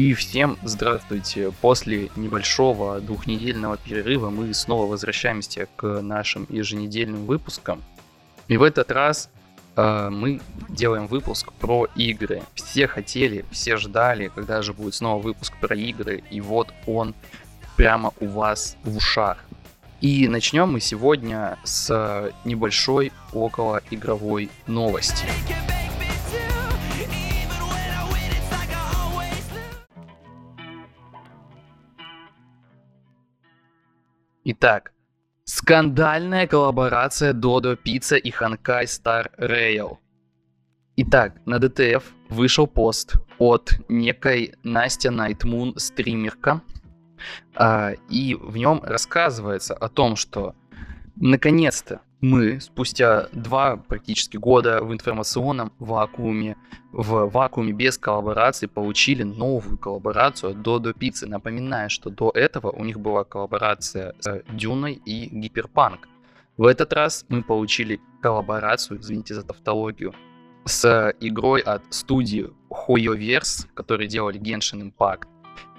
И всем здравствуйте. После небольшого двухнедельного перерыва мы снова возвращаемся к нашим еженедельным выпускам. И в этот раз э, мы делаем выпуск про игры. Все хотели, все ждали, когда же будет снова выпуск про игры. И вот он прямо у вас в ушах. И начнем мы сегодня с небольшой около игровой новости. Итак, скандальная коллаборация Dodo Pizza и Hankai Star Rail. Итак, на DTF вышел пост от некой Настя Найтмун, стримерка, а, и в нем рассказывается о том, что наконец-то мы спустя два практически года в информационном вакууме, в вакууме без коллаборации получили новую коллаборацию от Dodo Pizza. Напоминаю, что до этого у них была коллаборация с Дюной и Гиперпанк. В этот раз мы получили коллаборацию, извините за тавтологию, с игрой от студии HoYoverse, которые делали Genshin Impact,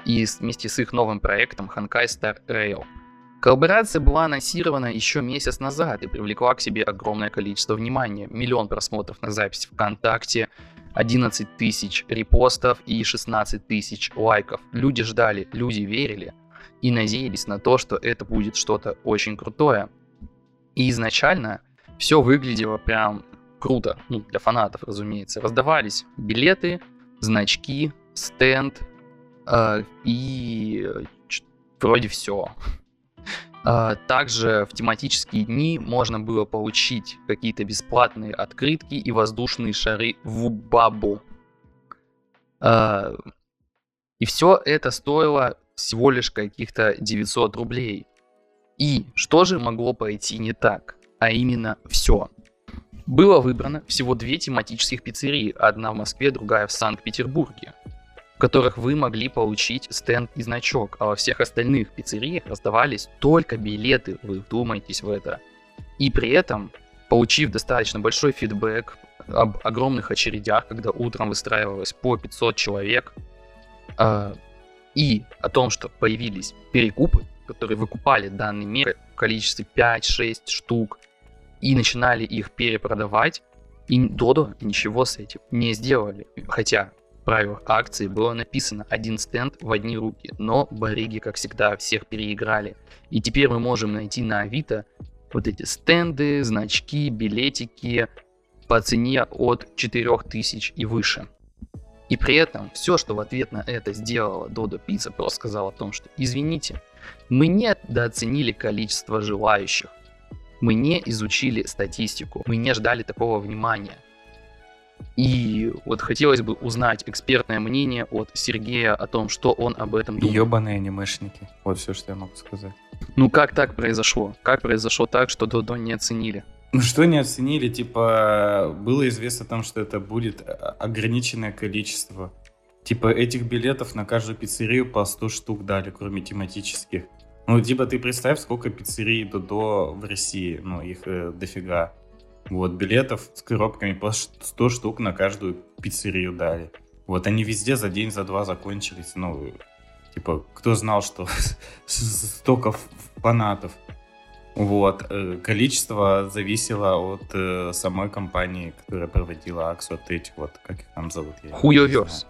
и вместе с их новым проектом Hankai Star Rail – Коллаборация была анонсирована еще месяц назад и привлекла к себе огромное количество внимания. Миллион просмотров на запись ВКонтакте, 11 тысяч репостов и 16 тысяч лайков. Люди ждали, люди верили и надеялись на то, что это будет что-то очень крутое. И изначально все выглядело прям круто, ну, для фанатов, разумеется. Раздавались билеты, значки, стенд э, и вроде все. А, также в тематические дни можно было получить какие-то бесплатные открытки и воздушные шары в Бабу. А, и все это стоило всего лишь каких-то 900 рублей. И что же могло пойти не так? А именно все. Было выбрано всего две тематических пиццерии, одна в Москве, другая в Санкт-Петербурге которых вы могли получить стенд и значок, а во всех остальных пиццериях раздавались только билеты, вы вдумайтесь в это. И при этом, получив достаточно большой фидбэк об огромных очередях, когда утром выстраивалось по 500 человек, э, и о том, что появились перекупы, которые выкупали данные меры в количестве 5-6 штук и начинали их перепродавать, и Додо ничего с этим не сделали. Хотя правилах акции было написано один стенд в одни руки, но барыги, как всегда, всех переиграли. И теперь мы можем найти на Авито вот эти стенды, значки, билетики по цене от 4000 и выше. И при этом все, что в ответ на это сделала Додо Пицца, просто сказала о том, что извините, мы не недооценили количество желающих, мы не изучили статистику, мы не ждали такого внимания. И вот хотелось бы узнать экспертное мнение от Сергея о том, что он об этом думает. Ебаные анимешники. Вот все, что я могу сказать. Ну как так произошло? Как произошло так, что Додо не оценили? Ну что не оценили? Типа, было известно там, что это будет ограниченное количество. Типа, этих билетов на каждую пиццерию по 100 штук дали, кроме тематических. Ну, типа, ты представь, сколько пиццерий Додо в России. Ну, их э, дофига. Вот, билетов с коробками по 100 штук на каждую пиццерию дали. Вот, они везде за день, за два закончились. Ну, типа, кто знал, что столько фанатов. Вот, э, количество зависело от э, самой компании, которая проводила акцию, от этих вот, как их там зовут? Хуёверс.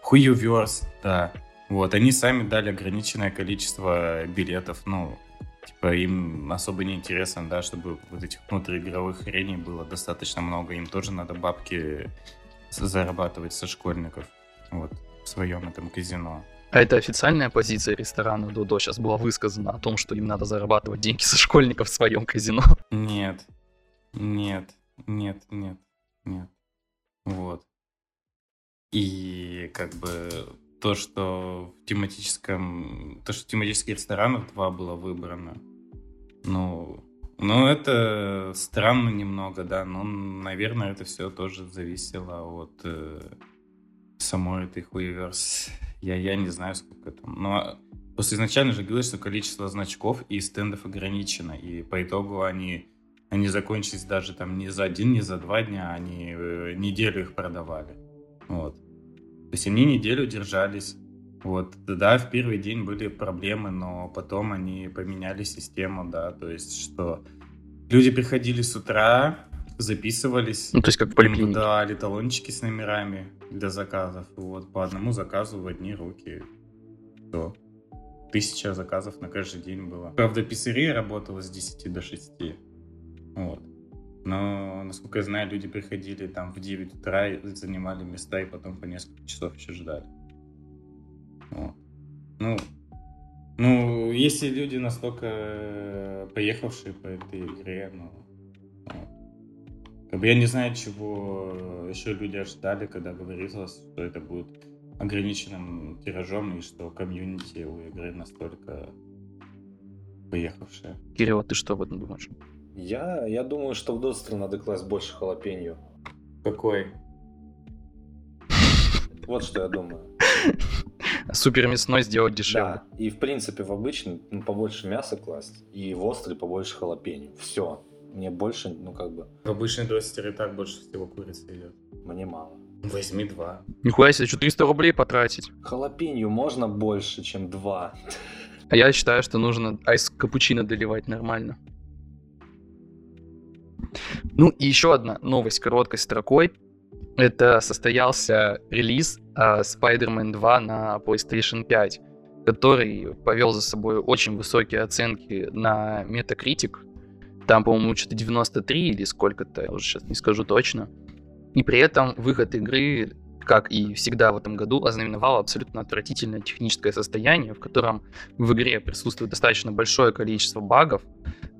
Хуёверс, да. Вот, они сами дали ограниченное количество билетов, ну, Типа им особо не интересно, да, чтобы вот этих внутриигровых хреней было достаточно много. Им тоже надо бабки зарабатывать со школьников. Вот, в своем этом казино. А это официальная позиция ресторана Дудо сейчас была высказана о том, что им надо зарабатывать деньги со школьников в своем казино? Нет, нет, нет, нет, нет. Вот. И как бы то, что в тематическом, то, что тематических ресторанов два было выбрано. Ну, ну, это странно немного, да, но, наверное, это все тоже зависело от э, самой этой хуеверс. Я, я не знаю, сколько там. Но просто изначально же говорилось, что количество значков и стендов ограничено, и по итогу они, они закончились даже там не за один, не за два дня, они э, неделю их продавали. Вот. То есть они неделю держались. Вот, да, в первый день были проблемы, но потом они поменяли систему, да, то есть что люди приходили с утра, записывались. Ну, то есть как в поликлинике. дали талончики с номерами для заказов. Вот, по одному заказу в одни руки. Все. Тысяча заказов на каждый день было. Правда, пиццерия работала с 10 до 6. Вот. Но, насколько я знаю, люди приходили там в 9 утра, занимали места, и потом по несколько часов еще ждали. Вот. Ну, ну, если люди настолько э, поехавшие по этой игре, ну. Как бы я не знаю, чего еще люди ожидали, когда говорилось, что это будет ограниченным тиражом и что комьюнити у игры настолько поехавшее. Кирилл, а ты что об этом думаешь? Я, я думаю, что в Достере надо класть больше халапеньо. Какой? Вот что я думаю. Супер мясной сделать дешевле. Да, и в принципе в обычный ну, побольше мяса класть, и в острый побольше халапеньо. Все. Мне больше, ну как бы, В обычной достере и так больше всего курицы идет. мне мало. Возьми два. Нихуя себе, что 300 рублей потратить. Халапеньо можно больше, чем два. А я считаю, что нужно айс капучино доливать нормально. Ну и еще одна новость короткой строкой. Это состоялся релиз а, Spider-Man 2 на PlayStation 5, который повел за собой очень высокие оценки на Metacritic. Там, по-моему, что-то 93 или сколько-то, я уже сейчас не скажу точно. И при этом выход игры, как и всегда в этом году, ознаменовал абсолютно отвратительное техническое состояние, в котором в игре присутствует достаточно большое количество багов,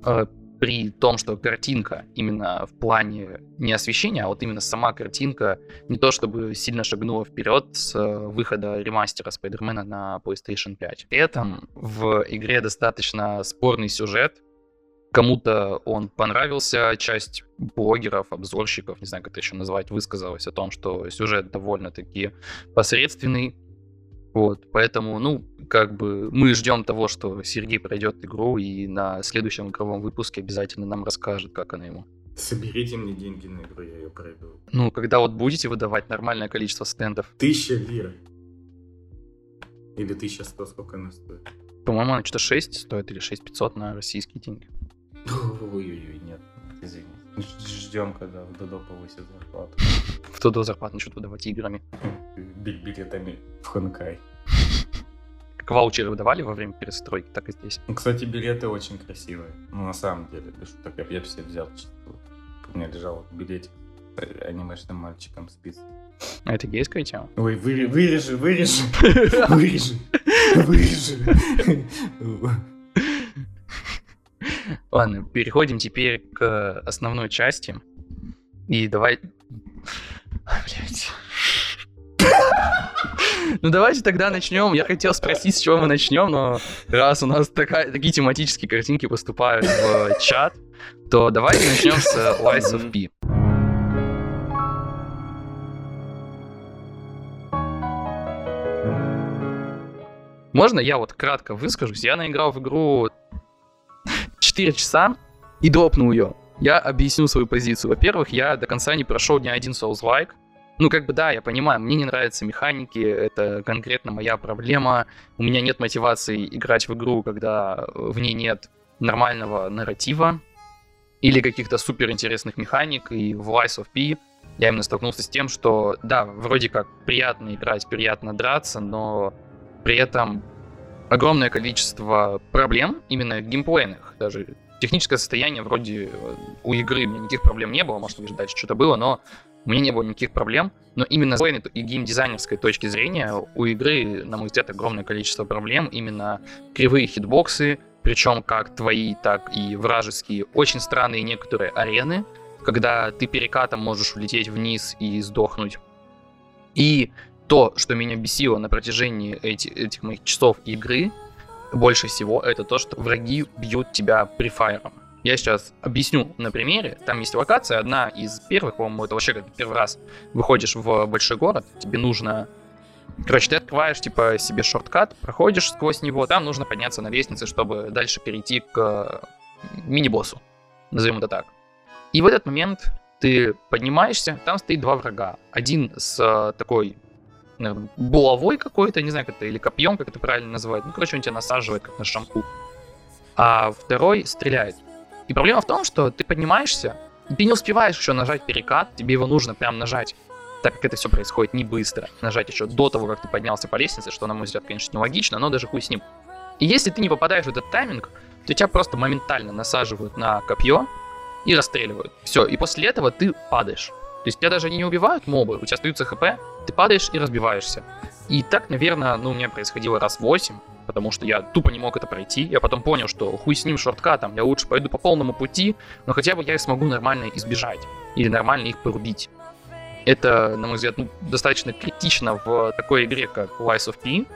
э, при том, что картинка именно в плане не освещения, а вот именно сама картинка не то чтобы сильно шагнула вперед с э, выхода ремастера Спайдермена на PlayStation 5. При этом в игре достаточно спорный сюжет, Кому-то он понравился, часть блогеров, обзорщиков, не знаю, как это еще назвать, высказалась о том, что сюжет довольно-таки посредственный. Вот, поэтому, ну, как бы мы ждем того, что Сергей пройдет игру и на следующем игровом выпуске обязательно нам расскажет, как она ему. Соберите мне деньги на игру, я ее пройду. Ну, когда вот будете выдавать нормальное количество стендов, Тысяча лир. Или 1100, сколько она стоит? по-моему, она что-то 6 стоит или 6500 на российские деньги. Ой-ой-ой, нет, извини. Ждем, когда в Додо повысит зарплату. В ту до зарплат начнут выдавать играми. Билетами в Ханкай. Как ваучеры выдавали во время перестройки, так и здесь. Ну, кстати, билеты очень красивые. Ну, на самом деле, так я, бы себе взял. У меня лежал билетик с анимешным мальчиком спиц. А это гейская тема? Ой, выре- вырежи, вырежи, вырежи, вырежи. Ладно, переходим теперь к основной части. И давай... Блять. Ну давайте тогда начнем. Я хотел спросить, с чего мы начнем, но раз у нас такая, такие тематические картинки поступают в чат, то давайте начнем с Lies of P. Можно я вот кратко выскажусь? Я наиграл в игру 4 часа и дропнул ее. Я объясню свою позицию. Во-первых, я до конца не прошел ни один Souls-like. Ну, как бы да, я понимаю, мне не нравятся механики, это конкретно моя проблема. У меня нет мотивации играть в игру, когда в ней нет нормального нарратива или каких-то супер интересных механик. И в Lies of P я именно столкнулся с тем, что да, вроде как приятно играть, приятно драться, но при этом огромное количество проблем, именно геймплейных, даже техническое состояние вроде э, у игры у меня никаких проблем не было, может, даже дальше что-то было, но у меня не было никаких проблем, но именно с и геймдизайнерской точки зрения у игры, на мой взгляд, огромное количество проблем, именно кривые хитбоксы, причем как твои, так и вражеские, очень странные некоторые арены, когда ты перекатом можешь улететь вниз и сдохнуть. И то, что меня бесило на протяжении эти- этих моих часов игры, больше всего, это то, что враги бьют тебя префайром. Я сейчас объясню на примере. Там есть локация, одна из первых, по-моему, это вообще как первый раз выходишь в большой город, тебе нужно... Короче, ты открываешь, типа, себе шорткат, проходишь сквозь него, там нужно подняться на лестнице, чтобы дальше перейти к мини-боссу. Назовем это так. И в этот момент ты поднимаешься, там стоит два врага. Один с э, такой наверное, булавой какой-то, не знаю, как это, или копьем, как это правильно называть. Ну, короче, он тебя насаживает, как на шампу. А второй стреляет. И проблема в том, что ты поднимаешься, ты не успеваешь еще нажать перекат, тебе его нужно прям нажать так как это все происходит не быстро, нажать еще до того, как ты поднялся по лестнице, что, на мой взгляд, конечно, нелогично, но даже хуй с ним. И если ты не попадаешь в этот тайминг, то тебя просто моментально насаживают на копье и расстреливают. Все, и после этого ты падаешь. То есть тебя даже не убивают мобы, у тебя остаются хп, ты падаешь и разбиваешься. И так, наверное, ну, у меня происходило раз 8, потому что я тупо не мог это пройти. Я потом понял, что хуй с ним шорткатом, я лучше пойду по полному пути, но хотя бы я смогу нормально избежать или нормально их порубить. Это, на мой взгляд, ну, достаточно критично в такой игре, как Lies of P,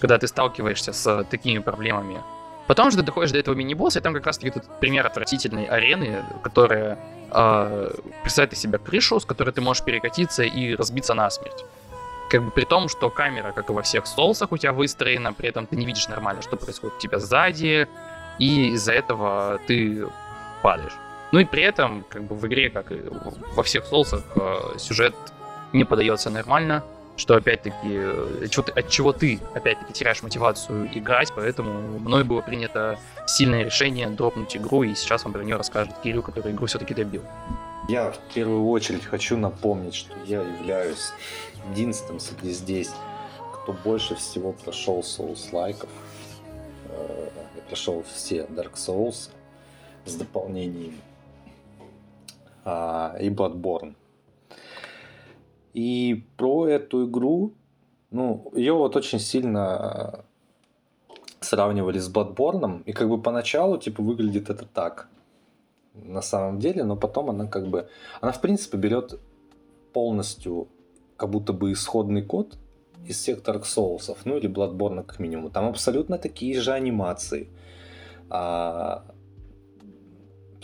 когда ты сталкиваешься с такими проблемами. Потом же ты доходишь до этого мини-босса, и там как раз-таки этот пример отвратительной арены, которая э, представляет из себя крышу, с которой ты можешь перекатиться и разбиться насмерть. Как бы при том, что камера, как и во всех соусах, у тебя выстроена, при этом ты не видишь нормально, что происходит у тебя сзади, и из-за этого ты падаешь. Ну и при этом, как бы в игре, как и во всех соусах, э, сюжет не подается нормально, что опять-таки э, от чего ты опять-таки теряешь мотивацию играть, поэтому мной было принято сильное решение дропнуть игру, и сейчас вам про нее расскажет Кирилл, который игру все-таки добил. Я в первую очередь хочу напомнить, что я являюсь единственным среди здесь, кто больше всего прошел Souls лайков. Э, я прошел все Dark Souls с дополнениями а, и Bloodborne. И про эту игру, ну, ее вот очень сильно сравнивали с Bloodborne, и как бы поначалу, типа, выглядит это так на самом деле, но потом она как бы, она в принципе берет полностью как будто бы исходный код из всех Dark Souls, ну или Bloodborne как минимум. Там абсолютно такие же анимации. А,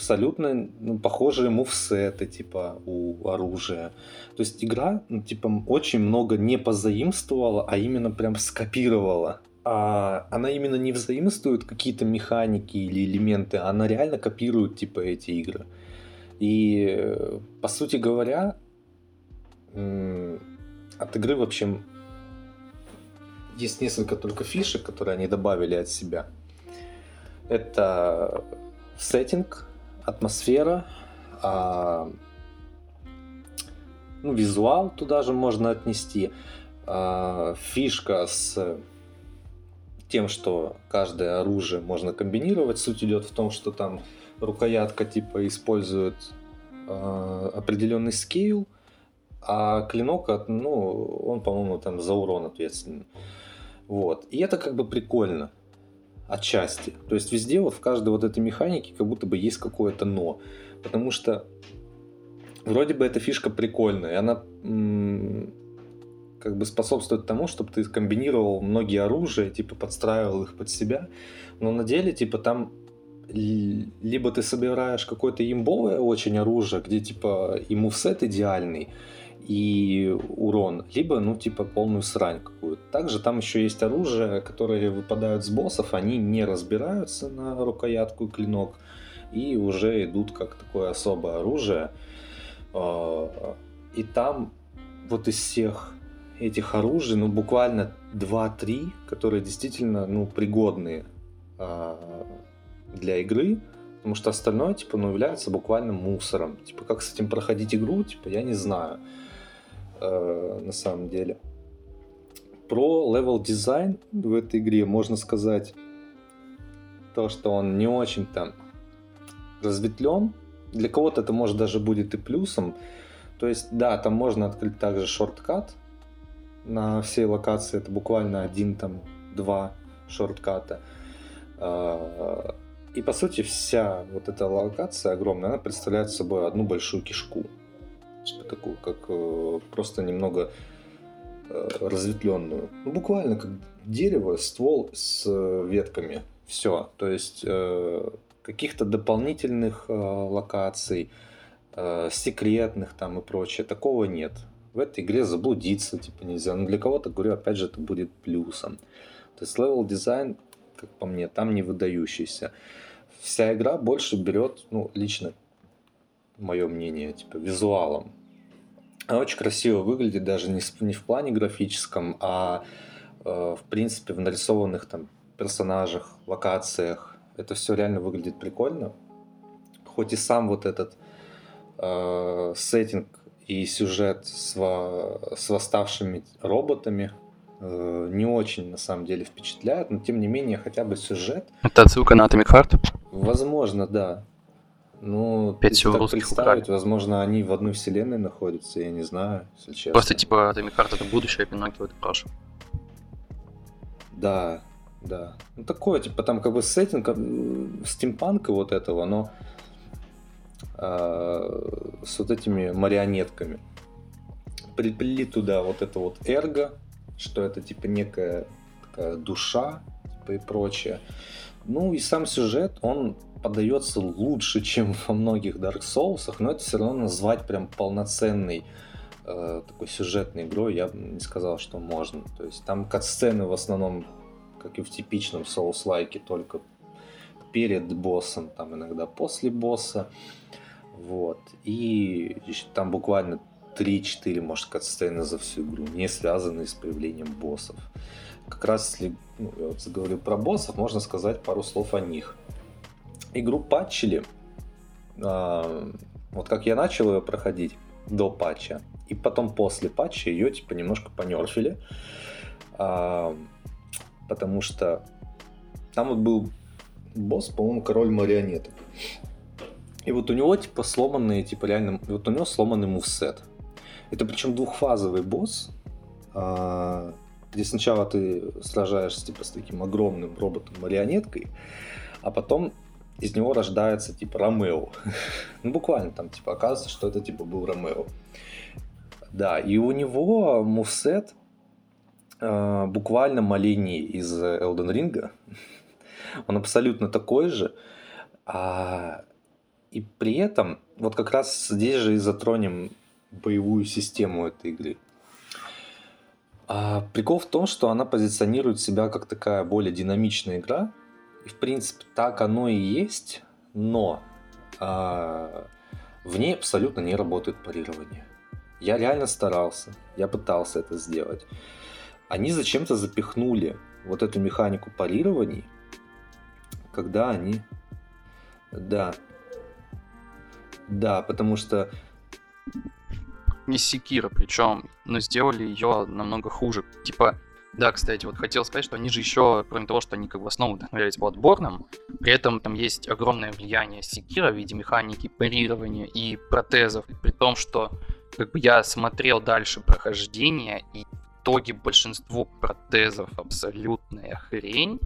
абсолютно ну, похожие мувсеты, типа, у оружия. То есть игра, ну, типа, очень много не позаимствовала, а именно прям скопировала. А она именно не взаимствует какие-то механики или элементы, она реально копирует, типа, эти игры. И, по сути говоря, от игры, в общем, есть несколько только фишек, которые они добавили от себя. Это сеттинг, атмосфера, а, ну, визуал туда же можно отнести. А, фишка с тем, что каждое оружие можно комбинировать. Суть идет в том, что там рукоятка типа использует э, определенный скейл, а клинок, ну, он, по-моему, там за урон ответственен. Вот. И это как бы прикольно отчасти. То есть везде вот в каждой вот этой механике как будто бы есть какое-то но. Потому что вроде бы эта фишка прикольная, и она как бы способствует тому, чтобы ты комбинировал многие оружия, типа подстраивал их под себя. Но на деле, типа, там либо ты собираешь какое-то имбовое очень оружие, где типа и мувсет идеальный, и урон, либо, ну, типа, полную срань какую-то. Также там еще есть оружие, которые выпадают с боссов, они не разбираются на рукоятку и клинок, и уже идут как такое особое оружие. А, и там вот из всех этих оружий, ну, буквально 2-3, которые действительно, ну, пригодные а, для игры, потому что остальное, типа, ну, является буквально мусором. Типа, как с этим проходить игру, типа, я не знаю. Э, на самом деле. Про level design в этой игре можно сказать то, что он не очень там разветвлен. Для кого-то это может даже будет и плюсом. То есть, да, там можно открыть также shortcut на всей локации. Это буквально один там два shortcut а. Э, и по сути вся вот эта локация огромная, она представляет собой одну большую кишку типа такую, как э, просто немного э, разветвленную. Ну, буквально как дерево, ствол с э, ветками. Все. То есть э, каких-то дополнительных локаций, секретных там и прочее, такого нет. В этой игре заблудиться типа нельзя. Но для кого-то, говорю, опять же, это будет плюсом. То есть level design, как по мне, там не выдающийся. Вся игра больше берет, ну, лично мое мнение, типа визуалом. Она очень красиво выглядит, даже не, не в плане графическом, а э, в принципе в нарисованных там персонажах, локациях. Это все реально выглядит прикольно. Хоть и сам вот этот э, сеттинг и сюжет с, во, с восставшими роботами э, не очень на самом деле впечатляет, но тем не менее хотя бы сюжет. Это отсылка на Atomic Heart? Возможно, да. Ну, Пять если всего так представить, украли. возможно, они в одной вселенной находятся, я не знаю, если честно. Просто типа Atomic Heart это будущее, а Пиноккио это прошлое. Да, да. Ну, такое, типа, там как бы сеттинг м, стимпанка вот этого, но а, с вот этими марионетками. Приплели туда вот это вот эрго, что это типа некая такая душа, типа и прочее. Ну и сам сюжет, он подается лучше, чем во многих Dark Souls, но это все равно назвать прям полноценной э, такой сюжетной игрой я бы не сказал, что можно. То есть там кат-сцены в основном, как и в типичном Souls-лайке, только перед боссом, там иногда после босса. Вот. И там буквально 3-4, может, кат-сцены за всю игру, не связанные с появлением боссов. Как раз, если ну, я вот заговорил про боссов, можно сказать пару слов о них. Игру патчили. а, вот как я начал ее проходить до патча, и потом после патча ее типа немножко понерфили. а, потому что там вот был босс, по-моему, король марионеток. И вот у него типа сломанные, типа реально, вот у него сломанный мувсет. Это причем двухфазовый босс, а, где сначала ты сражаешься типа с таким огромным роботом-марионеткой, а потом из него рождается типа Ромео. ну буквально там типа оказывается, что это типа был Ромео. Да, и у него мувсет а, буквально маленький из Elden Ring. Он абсолютно такой же. А, и при этом, вот как раз здесь же и затронем боевую систему этой игры. А, прикол в том, что она позиционирует себя как такая более динамичная игра. И в принципе так оно и есть, но а, в ней абсолютно не работает парирование. Я реально старался, я пытался это сделать. Они зачем-то запихнули вот эту механику парирований, когда они... Да. Да, потому что Не Секира, причем, но сделали ее намного хуже. Типа, да, кстати, вот хотел сказать, что они же еще, кроме того, что они как бы основу вдохновлялись Bloodborne, при этом там есть огромное влияние Секира в виде механики парирования и протезов, при том, что как бы я смотрел дальше прохождение, и в итоге большинство протезов абсолютная хрень.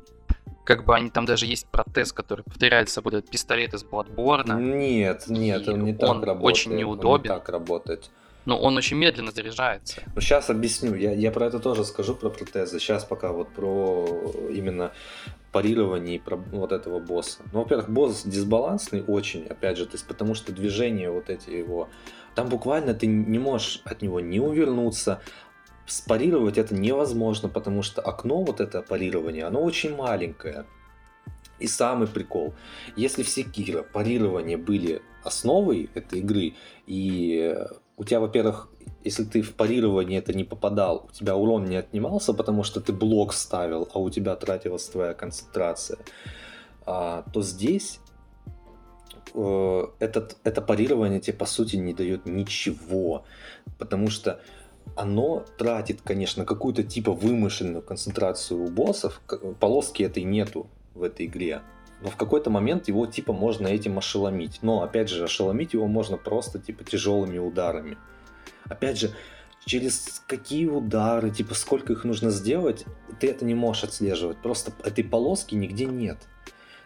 Как бы они там даже есть протез, который повторяет собой этот пистолет из Bloodborne. нет, нет, он не так он работает. очень он не неудобен. так работает. Но он очень медленно заряжается. Ну, сейчас объясню. Я, я про это тоже скажу, про протезы. Сейчас пока вот про именно парирование про вот этого босса. Ну, во-первых, босс дисбалансный очень, опять же, то есть потому что движения вот эти его... Там буквально ты не можешь от него не увернуться, спарировать это невозможно, потому что окно вот это парирование, оно очень маленькое. И самый прикол, если все Кира парирования были основой этой игры, и у тебя, во-первых, если ты в парирование это не попадал, у тебя урон не отнимался, потому что ты блок ставил, а у тебя тратилась твоя концентрация, а, то здесь э, этот, это парирование тебе по сути не дает ничего, потому что оно тратит, конечно, какую-то типа вымышленную концентрацию у боссов, полоски этой нету в этой игре, но в какой-то момент его типа можно этим ошеломить. Но опять же, ошеломить его можно просто типа тяжелыми ударами. Опять же, через какие удары, типа сколько их нужно сделать, ты это не можешь отслеживать. Просто этой полоски нигде нет.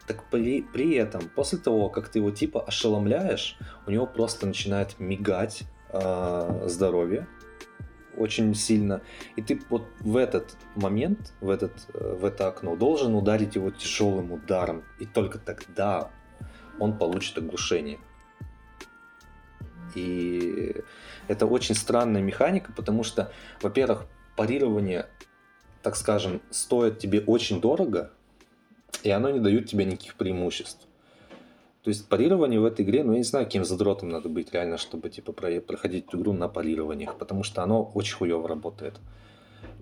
Так при, при этом, после того, как ты его типа ошеломляешь, у него просто начинает мигать э, здоровье очень сильно. И ты вот в этот момент, в, этот, э, в это окно должен ударить его тяжелым ударом. И только тогда он получит оглушение. И это очень странная механика, потому что, во-первых, парирование, так скажем, стоит тебе очень дорого, и оно не дает тебе никаких преимуществ. То есть парирование в этой игре, ну я не знаю, каким задротом надо быть реально, чтобы типа проходить эту игру на парированиях, потому что оно очень хуево работает.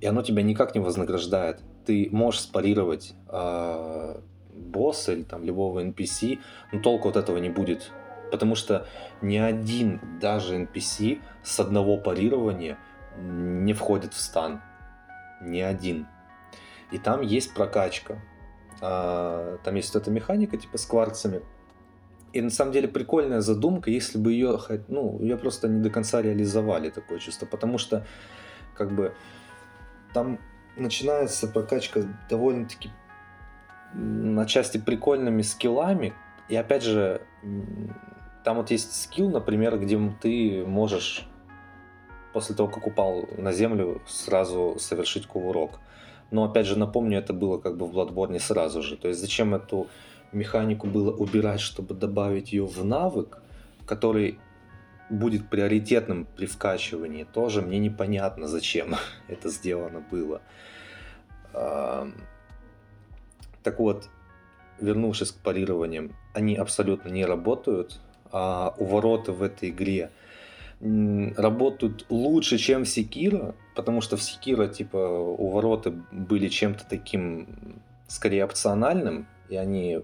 И оно тебя никак не вознаграждает. Ты можешь спарировать э, босса или там любого NPC, но толку от этого не будет. Потому что ни один даже NPC с одного парирования не входит в стан. Ни один. И там есть прокачка. А, там есть эта механика типа с кварцами. И на самом деле прикольная задумка, если бы ее, ну, ее просто не до конца реализовали такое чувство, потому что как бы там начинается прокачка довольно-таки на части прикольными скиллами, и опять же там вот есть скилл, например, где ты можешь после того, как упал на землю, сразу совершить кувырок. Но опять же напомню, это было как бы в Bloodborne сразу же. То есть зачем эту механику было убирать, чтобы добавить ее в навык, который будет приоритетным при вкачивании, тоже мне непонятно, зачем это сделано было. Так вот, вернувшись к парированиям, они абсолютно не работают, а увороты в этой игре работают лучше, чем в Секиро, потому что в Секиро, типа, увороты были чем-то таким, скорее, опциональным, и они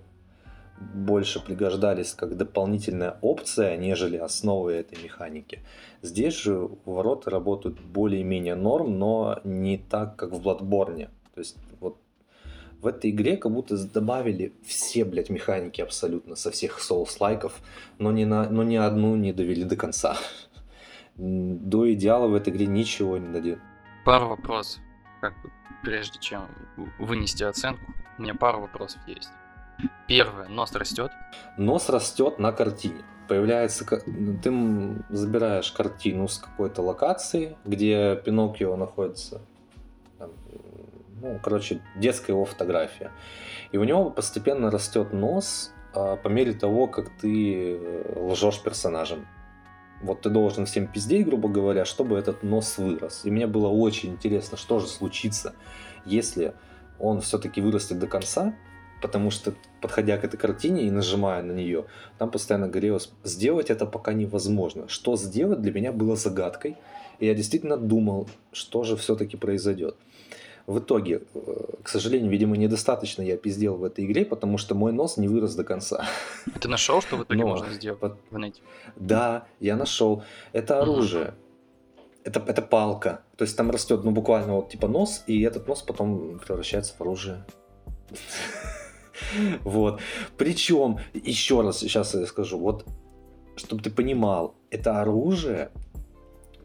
больше пригождались как дополнительная опция, нежели основы этой механики. Здесь же ворота работают более-менее норм, но не так, как в Bloodborne. То есть вот в этой игре как будто добавили все, блядь, механики абсолютно со всех Souls-лайков, но ни, на, но ни одну не довели до конца. До идеала в этой игре ничего не дадет. Пару вопросов. Как прежде чем вынести оценку, у меня пару вопросов есть. Первое, нос растет. Nос растет на картине. Появляется, ты забираешь картину с какой-то локации, где Пиноккио находится. Ну, короче, детская его фотография. И у него постепенно растет нос а, по мере того, как ты э, лжешь персонажем. Вот ты должен всем пиздеть, грубо говоря, чтобы этот нос вырос. И мне было очень интересно, что же случится, если он все-таки вырастет до конца, потому что, подходя к этой картине и нажимая на нее, там постоянно говорилось, сделать это пока невозможно. Что сделать для меня было загадкой, и я действительно думал, что же все-таки произойдет. В итоге, э, к сожалению, видимо, недостаточно я пиздел в этой игре, потому что мой нос не вырос до конца. Ты нашел, что в итоге Но, можно сделать под... Да, я нашел. Это оружие. Угу. Это, это палка. То есть там растет, ну, буквально вот типа нос, и этот нос потом превращается в оружие. Вот. Причем, еще раз сейчас я скажу, вот, чтобы ты понимал, это оружие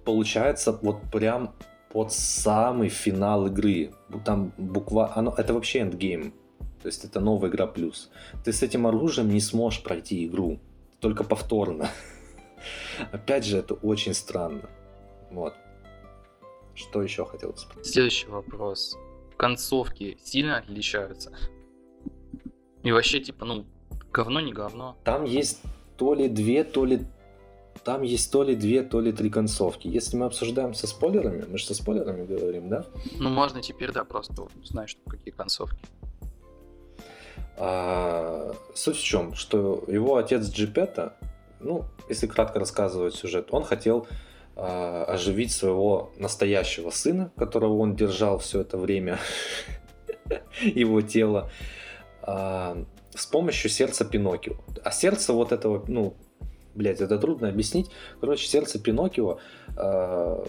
получается вот прям под самый финал игры. Там буква... Оно... Это вообще эндгейм. То есть это новая игра плюс. Ты с этим оружием не сможешь пройти игру. Только повторно. Опять же, это очень странно. Вот. Что еще хотел спросить? Следующий вопрос. Концовки сильно отличаются? И вообще, типа, ну, говно не говно. Там есть то ли две, то ли... Там есть то ли две, то ли три концовки. Если мы обсуждаем со спойлерами, мы же со спойлерами говорим, да? Ну, можно теперь, да, просто знаешь, какие концовки. А, суть в чем, что его отец Джипета, ну, если кратко рассказывать сюжет, он хотел а, оживить своего настоящего сына, которого он держал все это время, его тело, а, с помощью сердца Пиноккио. А сердце вот этого, ну, блядь, это трудно объяснить. Короче, сердце Пиноккио э,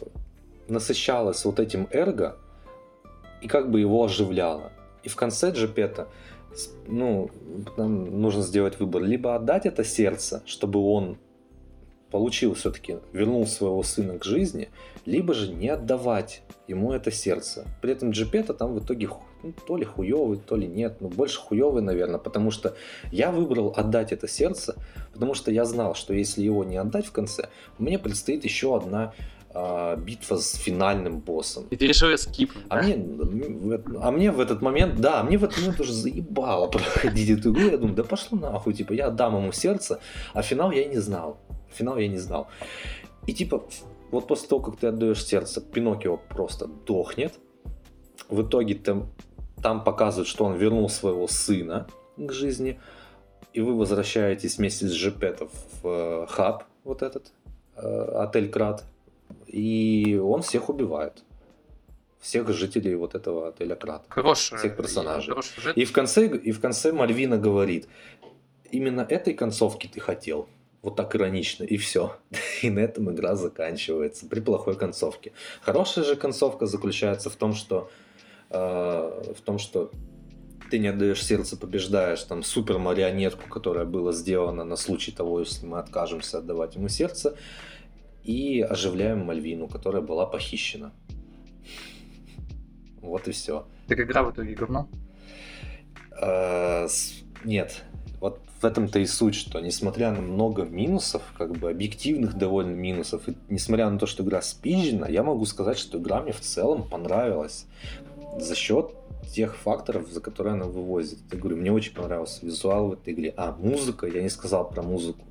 насыщалось вот этим эрго и как бы его оживляло. И в конце Джепета, ну, нам нужно сделать выбор. Либо отдать это сердце, чтобы он получил все-таки, вернул своего сына к жизни, либо же не отдавать ему это сердце. При этом Джепета там в итоге ну, то ли хуевый, то ли нет, ну больше хуевый, наверное, потому что я выбрал отдать это сердце, потому что я знал, что если его не отдать в конце, мне предстоит еще одна э, битва с финальным боссом. И ты решил скипнуть, а, да? мне, а мне в этот момент, да, мне в этот момент уже заебало проходить эту игру, я думаю, да пошло нахуй, типа, я отдам ему сердце, а финал я не знал, финал я не знал. И типа, вот после того, как ты отдаешь сердце, Пиноккио просто дохнет, в итоге ты там показывают, что он вернул своего сына к жизни. и вы возвращаетесь вместе с Жепетов в э, хаб, вот этот, э, отель Крат, и он всех убивает. Всех жителей вот этого отеля Крат. Хороший. Всех персонажей. хороший. И в конце, и в конце Мальвина говорит, именно этой концовки ты хотел. Вот так иронично, и все. И на этом игра заканчивается при плохой концовке. Хорошая же концовка заключается в том, что в том, что ты не отдаешь сердце, побеждаешь там супер марионетку, которая была сделана на случай того, если мы откажемся отдавать ему сердце, и оживляем Мальвину, которая была похищена. Вот и все. Так игра в итоге говно? Э, Нет. Вот в этом-то и суть, что несмотря на много минусов, как бы объективных довольно минусов, и несмотря на то, что игра спизжена, я могу сказать, что игра мне в целом понравилась за счет тех факторов, за которые она вывозит. Я говорю, мне очень понравился визуал в этой игре. А, музыка, я не сказал про музыку.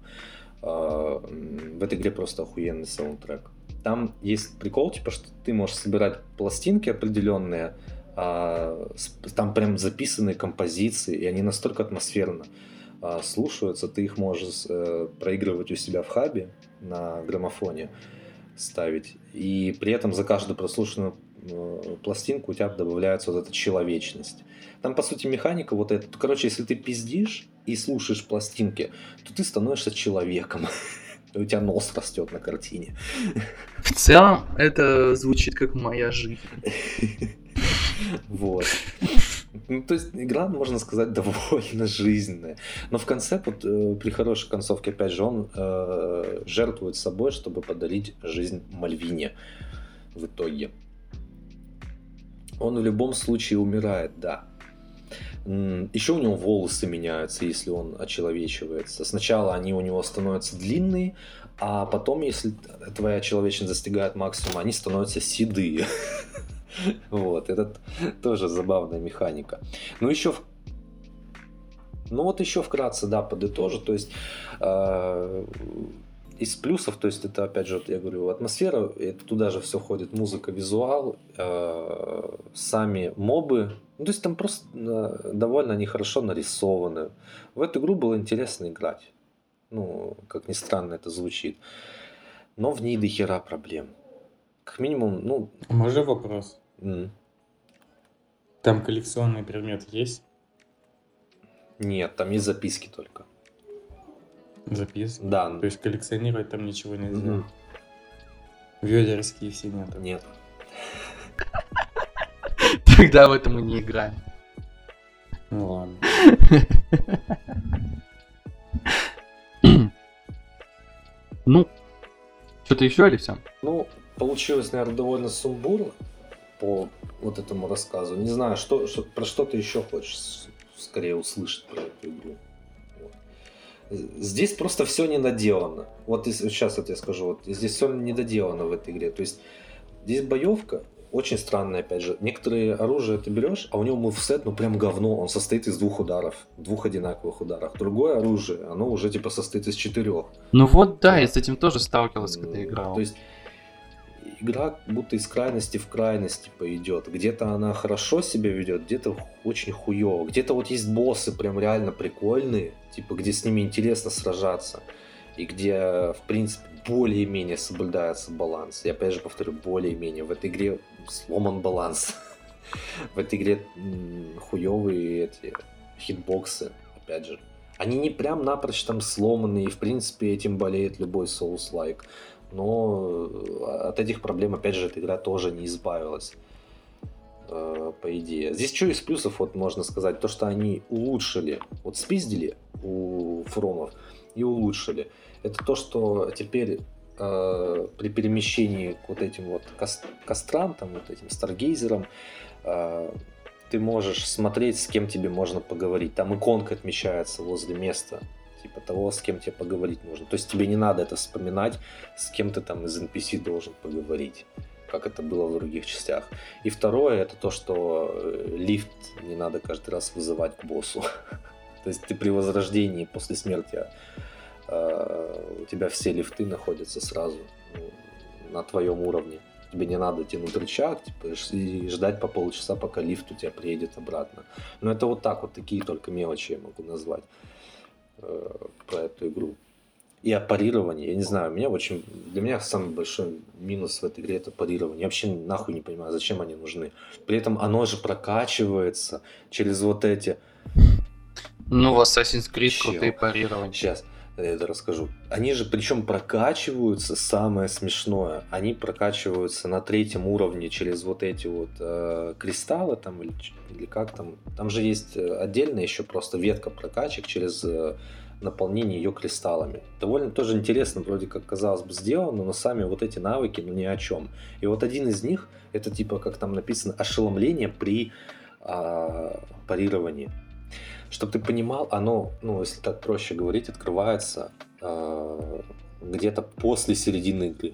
А, В этой игре просто охуенный саундтрек. Там есть прикол, типа, что ты можешь собирать пластинки определенные, а, там прям записанные композиции, и они настолько атмосферно а, слушаются, ты их можешь э, проигрывать у себя в хабе на граммофоне, ставить, и при этом за каждую прослушанную пластинку у тебя добавляется вот эта человечность. Там, по сути, механика вот эта. Короче, если ты пиздишь и слушаешь пластинки, то ты становишься человеком. У тебя нос растет на картине. В целом, это звучит как моя жизнь. Вот. Ну, то есть игра, можно сказать, довольно жизненная. Но в конце, вот, э, при хорошей концовке, опять же, он э, жертвует собой, чтобы подарить жизнь Мальвине в итоге. Он в любом случае умирает, да. Еще у него волосы меняются, если он очеловечивается. Сначала они у него становятся длинные, а потом, если твоя человечность достигает максимума, они становятся седые. Вот, это тоже забавная механика. Ну, еще в... Ну, вот еще вкратце, да, подытожу. То есть, э, из плюсов, то есть, это, опять же, вот я говорю, атмосфера, это туда же все входит музыка, визуал, э, сами мобы. Ну, то есть, там просто э, довольно они хорошо нарисованы. В эту игру было интересно играть. Ну, как ни странно это звучит. Но в ней до хера проблем. Как минимум, ну, Можно вопрос? м, Там коллекционный предмет есть? нет, там есть записки только. Записки? Да, То есть коллекционировать там ничего нельзя? Мгм. Ведерские все нет. нет. Тогда в этом мы не играем. Ну ладно. Ну, что-то еще или все? Ну, получилось, наверное, довольно сумбурно по вот этому рассказу. Не знаю, что, что- про что ты еще хочешь скорее услышать про эту игру. Здесь просто все недоделано. Вот сейчас вот я скажу, вот здесь все недоделано в этой игре. То есть здесь боевка очень странная, опять же. Некоторые оружия ты берешь, а у него мувсет, ну прям говно. Он состоит из двух ударов, двух одинаковых ударов. Другое оружие, оно уже типа состоит из четырех. Ну вот да, я с этим тоже сталкивался, когда играл. То есть игра будто из крайности в крайность типа идет. Где-то она хорошо себя ведет, где-то очень хуево. Где-то вот есть боссы прям реально прикольные, типа где с ними интересно сражаться. И где, в принципе, более-менее соблюдается баланс. Я опять же повторю, более-менее. В этой игре сломан баланс. В этой игре хуевые эти хитбоксы, опять же. Они не прям напрочь там сломанные, и в принципе этим болеет любой Souls-like. Но э, от этих проблем, опять же, эта игра тоже не избавилась. э, По идее. Здесь что из плюсов, вот можно сказать, то, что они улучшили, вот спиздили у фромов и улучшили. Это то, что теперь э, при перемещении к вот этим вот кострам, там вот этим старгейзерам, э, ты можешь смотреть, с кем тебе можно поговорить. Там иконка отмечается возле места, типа того, с кем тебе поговорить можно. То есть тебе не надо это вспоминать, с кем ты там из NPC должен поговорить, как это было в других частях. И второе, это то, что э, лифт не надо каждый раз вызывать к боссу. То есть ты при возрождении после смерти э, у тебя все лифты находятся сразу на твоем уровне. Тебе не надо тянуть рычаг типа, и ждать по полчаса, пока лифт у тебя приедет обратно. Но это вот так вот, такие только мелочи я могу назвать. Э, про эту игру. И о парировании. Я не знаю, у меня очень... Для меня самый большой минус в этой игре это парирование. Я вообще нахуй не понимаю, зачем они нужны. При этом оно же прокачивается через вот эти... Ну, в Assassin's Creed Чел. крутые парирования. Сейчас я это расскажу. Они же причем прокачиваются, самое смешное, они прокачиваются на третьем уровне через вот эти вот э, кристаллы там или, или как там. Там же есть э, отдельно еще просто ветка прокачек через э, наполнение ее кристаллами. Довольно тоже интересно, вроде как казалось бы сделано, но сами вот эти навыки, ну ни о чем. И вот один из них, это типа, как там написано, ошеломление при а, парировании. Чтобы ты понимал, оно, ну, если так проще говорить, открывается э, где-то после середины игры.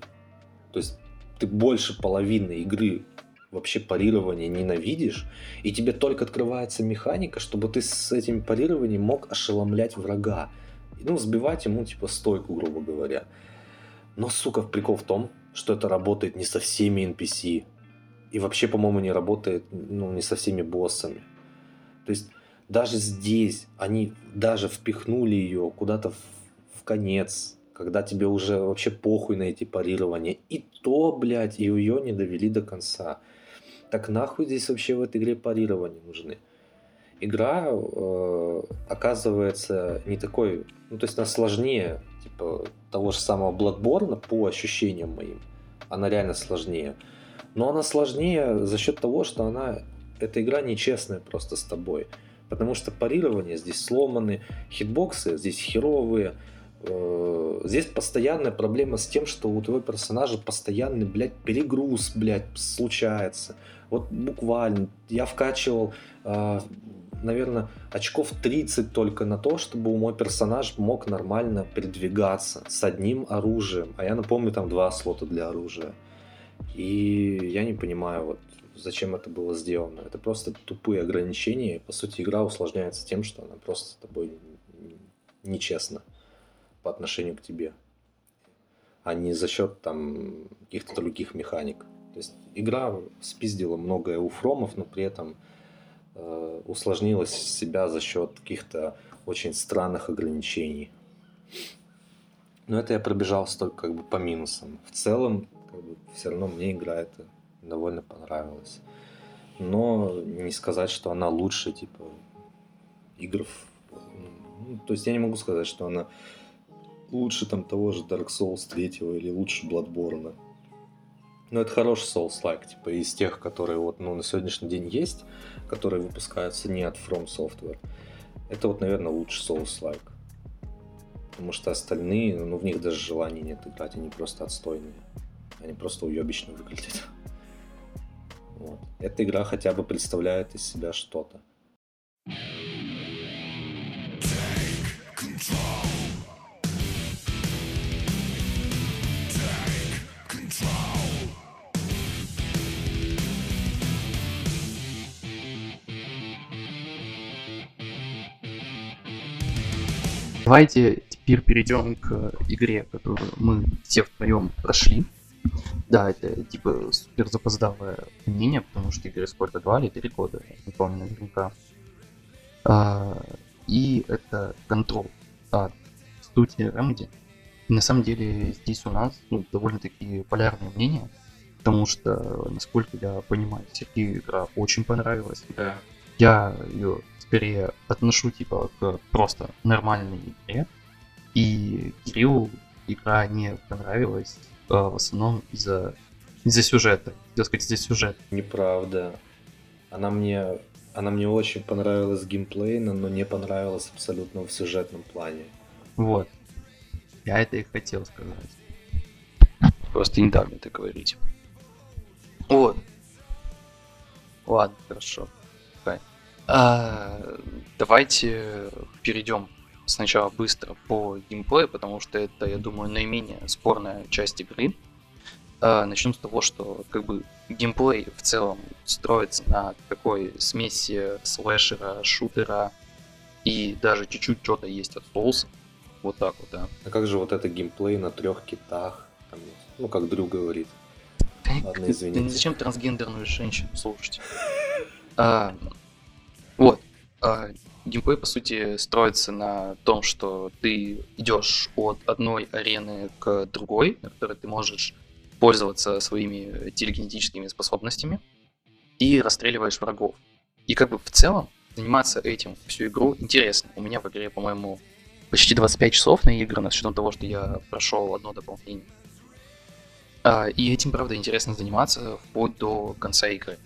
То есть ты больше половины игры вообще парирование ненавидишь, и тебе только открывается механика, чтобы ты с этим парированием мог ошеломлять врага. Ну, сбивать ему, типа, стойку, грубо говоря. Но, сука, прикол в том, что это работает не со всеми NPC. И вообще, по-моему, не работает, ну, не со всеми боссами. То есть даже здесь они даже впихнули ее куда-то в, в конец, когда тебе уже вообще похуй на эти парирования. И то, блядь, и ее не довели до конца. Так нахуй здесь вообще в этой игре парирования нужны? Игра э, оказывается не такой, ну то есть она сложнее, типа того же самого Bloodborne по ощущениям моим. Она реально сложнее. Но она сложнее за счет того, что она эта игра нечестная просто с тобой. Потому что парирование здесь сломаны, хитбоксы здесь херовые. Э, Здесь постоянная проблема с тем, что у твоего персонажа постоянный, блядь, перегруз, блядь, случается. Вот буквально. Я вкачивал, наверное, очков 30 только на то, чтобы мой персонаж мог нормально передвигаться с одним оружием. А я напомню, там два слота для оружия. И я не понимаю, вот зачем это было сделано. Это просто тупые ограничения. По сути, игра усложняется тем, что она просто с тобой нечестна по отношению к тебе, а не за счет там каких-то других механик. То есть игра спиздила многое у фромов, но при этом э, усложнила себя за счет каких-то очень странных ограничений. Но это я пробежался только как бы по минусам. В целом, как бы, все равно мне игра эта довольно понравилась. Но не сказать, что она лучше, типа, игр. ну, то есть я не могу сказать, что она лучше там того же Dark Souls 3 или лучше Bloodborne. Но это хороший Souls-like, типа из тех, которые вот ну, на сегодняшний день есть, которые выпускаются не от From Software. Это вот, наверное, лучший Souls-like. Потому что остальные, ну, в них даже желания нет играть, они просто отстойные. Они просто уебищно выглядят. Вот. Эта игра хотя бы представляет из себя что-то. Давайте теперь перейдем к игре, которую мы все втроем прошли. Да, это типа супер запоздалое мнение, потому что игре сколько, два или три года, не помню наверняка. А, и это Control от студии Remedy. И на самом деле здесь у нас ну, довольно-таки полярные мнения, потому что, насколько я понимаю, Сергею игра очень понравилась. Да. Я ее скорее отношу типа к просто нормальной игре. И Кириллу игра не понравилась в основном из-за из-за сюжета. Хотел сказать, из-за сюжета. Неправда. Она мне, она мне очень понравилась геймплейно, но не понравилась абсолютно в сюжетном плане. Вот. Я это и хотел сказать. Просто не дал мне это говорить. Вот. Ладно, хорошо. А, давайте перейдем сначала быстро по геймплею, потому что это, я думаю, наименее спорная часть игры. А, начнем с того, что как бы геймплей в целом строится на такой смеси слэшера, шутера и даже чуть-чуть что-то есть от Souls. Вот так вот, да. А как же вот это геймплей на трех китах? Там, ну, как Дрю говорит. Ладно, извините. зачем трансгендерную женщину слушать? А, геймплей, по сути, строится на том, что ты идешь от одной арены к другой, на которой ты можешь пользоваться своими телекинетическими способностями и расстреливаешь врагов. И как бы в целом заниматься этим всю игру интересно. У меня в игре, по-моему, почти 25 часов на игры, с учетом того, что я прошел одно дополнение. А, и этим, правда, интересно заниматься вплоть до конца игры.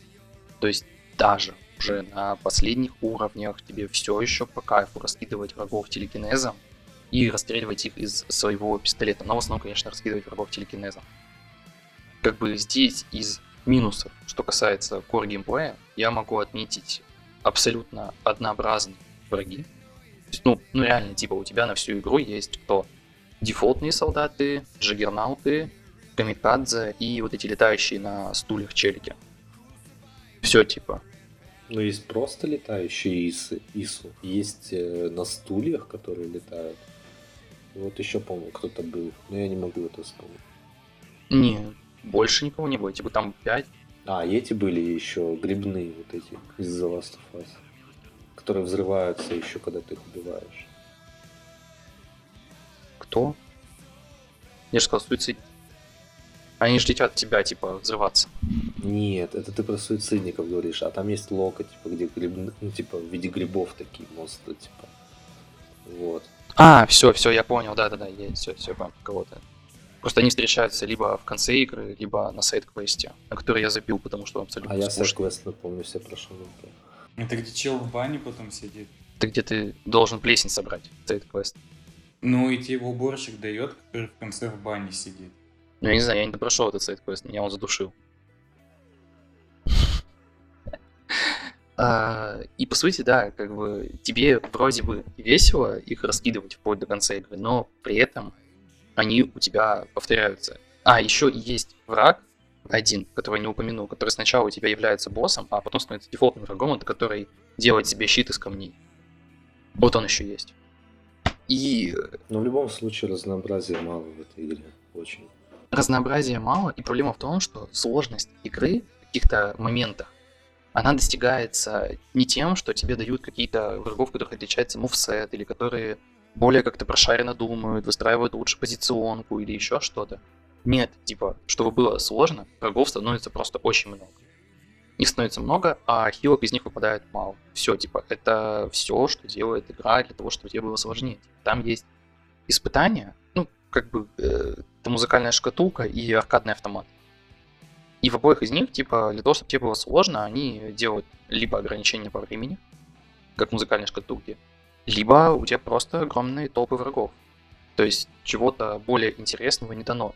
То есть даже уже на последних уровнях тебе все еще по кайфу раскидывать врагов телекинезом и расстреливать их из своего пистолета. Но в основном, конечно, раскидывать врагов телекинезом. Как бы здесь из минусов, что касается core геймплея, я могу отметить абсолютно однообразные враги. есть, ну, ну реально, типа у тебя на всю игру есть кто? Дефолтные солдаты, джаггернауты, камикадзе и вот эти летающие на стульях челики. Все типа. Ну, есть просто летающие исы, ису. Есть э, на стульях, которые летают. Вот еще, по-моему, кто-то был. Но я не могу это вспомнить. Не, больше никого не было. Типа там пять. А, и эти были еще грибные вот эти из The Last of Us. Которые взрываются еще, когда ты их убиваешь. Кто? Я же сказал, суицид. Они же летят от тебя, типа, взрываться. Нет, это ты про суицидников говоришь, а там есть лока, типа, где гриб... ну, типа, в виде грибов такие монстры, типа. Вот. А, все, все, я понял, да-да-да, я все, все, понял, кого-то. Просто они встречаются либо в конце игры, либо на сайт-квесте, на который я забил, потому что абсолютно А я сайт-квест, напомню, все прошел. Это где чел в бане потом сидит? Это где ты должен плесень собрать, сайт-квест. Ну, и тебе уборщик дает, который в конце в бане сидит. Ну, я не знаю, я не прошел этот сайт-квест, меня он задушил. А, и по сути, да, как бы тебе вроде бы весело их раскидывать вплоть до конца игры, но при этом они у тебя повторяются. А, еще есть враг, один, которого я не упомянул, который сначала у тебя является боссом, а потом становится дефолтным врагом, это который делает себе щит из камней. Вот он еще есть. И... Но в любом случае разнообразия мало в этой игре. Очень. Разнообразия мало, и проблема в том, что сложность игры в каких-то моментах она достигается не тем, что тебе дают какие-то врагов, которых отличается мувсет, или которые более как-то прошаренно думают, выстраивают лучше позиционку или еще что-то. Нет, типа, чтобы было сложно, врагов становится просто очень много. Их становится много, а хилок из них выпадает мало. Все, типа, это все, что делает игра для того, чтобы тебе было сложнее. Там есть испытания, ну, как бы, э, это музыкальная шкатулка и аркадный автомат. И в обоих из них, типа, для того, чтобы тебе было сложно, они делают либо ограничения по времени, как музыкальные шкатулки, либо у тебя просто огромные толпы врагов. То есть чего-то более интересного не дано.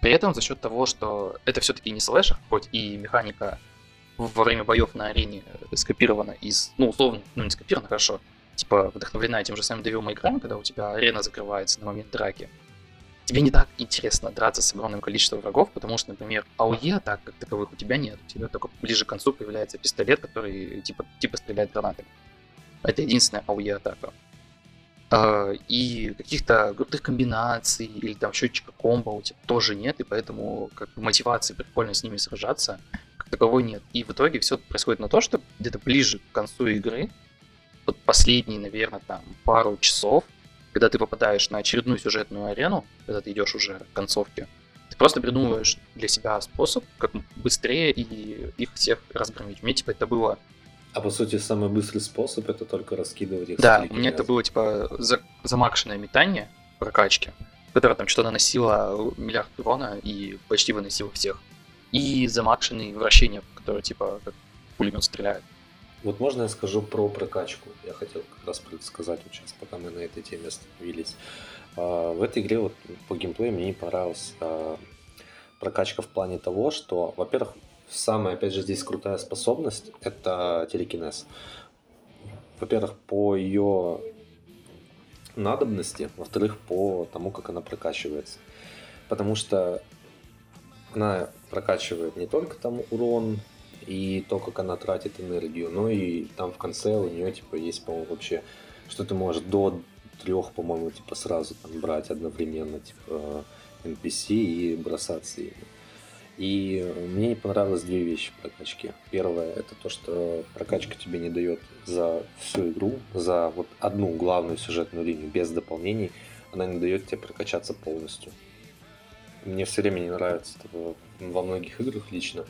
При этом за счет того, что это все-таки не слэшер, хоть и механика во время боев на арене скопирована из, ну, условно, ну, не скопирована, хорошо, типа вдохновлена тем же самым Devil May Cry, когда у тебя арена закрывается на момент драки. Тебе не так интересно драться с огромным количеством врагов, потому что, например, АОЕ атак как таковых у тебя нет. У тебя только ближе к концу появляется пистолет, который типа, типа стреляет гранатами. Это единственная АОЕ атака. Uh, и каких-то крутых комбинаций или там счетчика комбо у тебя тоже нет, и поэтому как бы мотивации прикольно с ними сражаться как таковой нет. И в итоге все происходит на то, что где-то ближе к концу игры, вот последние, наверное, там пару часов, когда ты попадаешь на очередную сюжетную арену, когда ты идешь уже к концовке, ты просто придумываешь для себя способ, как быстрее и их всех разгромить. У меня типа это было а по сути, самый быстрый способ это только раскидывать их. Да, у меня это было типа за, замакшенное метание прокачки, которое там что-то наносило миллиард урона и почти выносило всех. И замакшенные вращения, которые типа как пулемет стреляет. Вот можно я скажу про прокачку? Я хотел как раз сказать вот сейчас, пока мы на этой теме остановились. А, в этой игре вот по геймплею мне не понравилась а, прокачка в плане того, что, во-первых, Самая, опять же, здесь крутая способность – это телекинез. Во-первых, по ее надобности, во-вторых, по тому, как она прокачивается. Потому что она прокачивает не только там урон и то, как она тратит энергию, но и там в конце у нее типа есть, по-моему, вообще, что ты можешь до трех, по-моему, типа сразу там брать одновременно, типа NPC и бросаться ими. И мне не понравилось две вещи прокачки. Первое это то, что прокачка тебе не дает за всю игру, за вот одну главную сюжетную линию без дополнений, она не дает тебе прокачаться полностью. Мне все время не нравится во многих играх лично,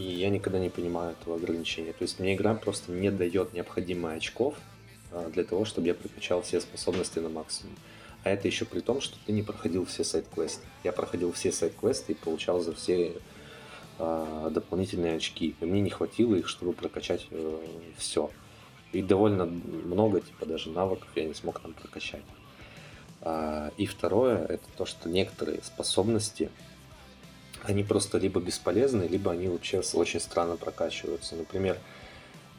и я никогда не понимаю этого ограничения. То есть мне игра просто не дает необходимых очков а, для того, чтобы я прокачал все способности на максимум. А это еще при том, что ты не проходил все сайт-квесты. Я проходил все сайт-квесты и получал за все э, дополнительные очки. И мне не хватило их, чтобы прокачать э, все. И довольно много, типа даже навыков я не смог там прокачать. А, и второе, это то, что некоторые способности, они просто либо бесполезны, либо они вообще очень странно прокачиваются. Например,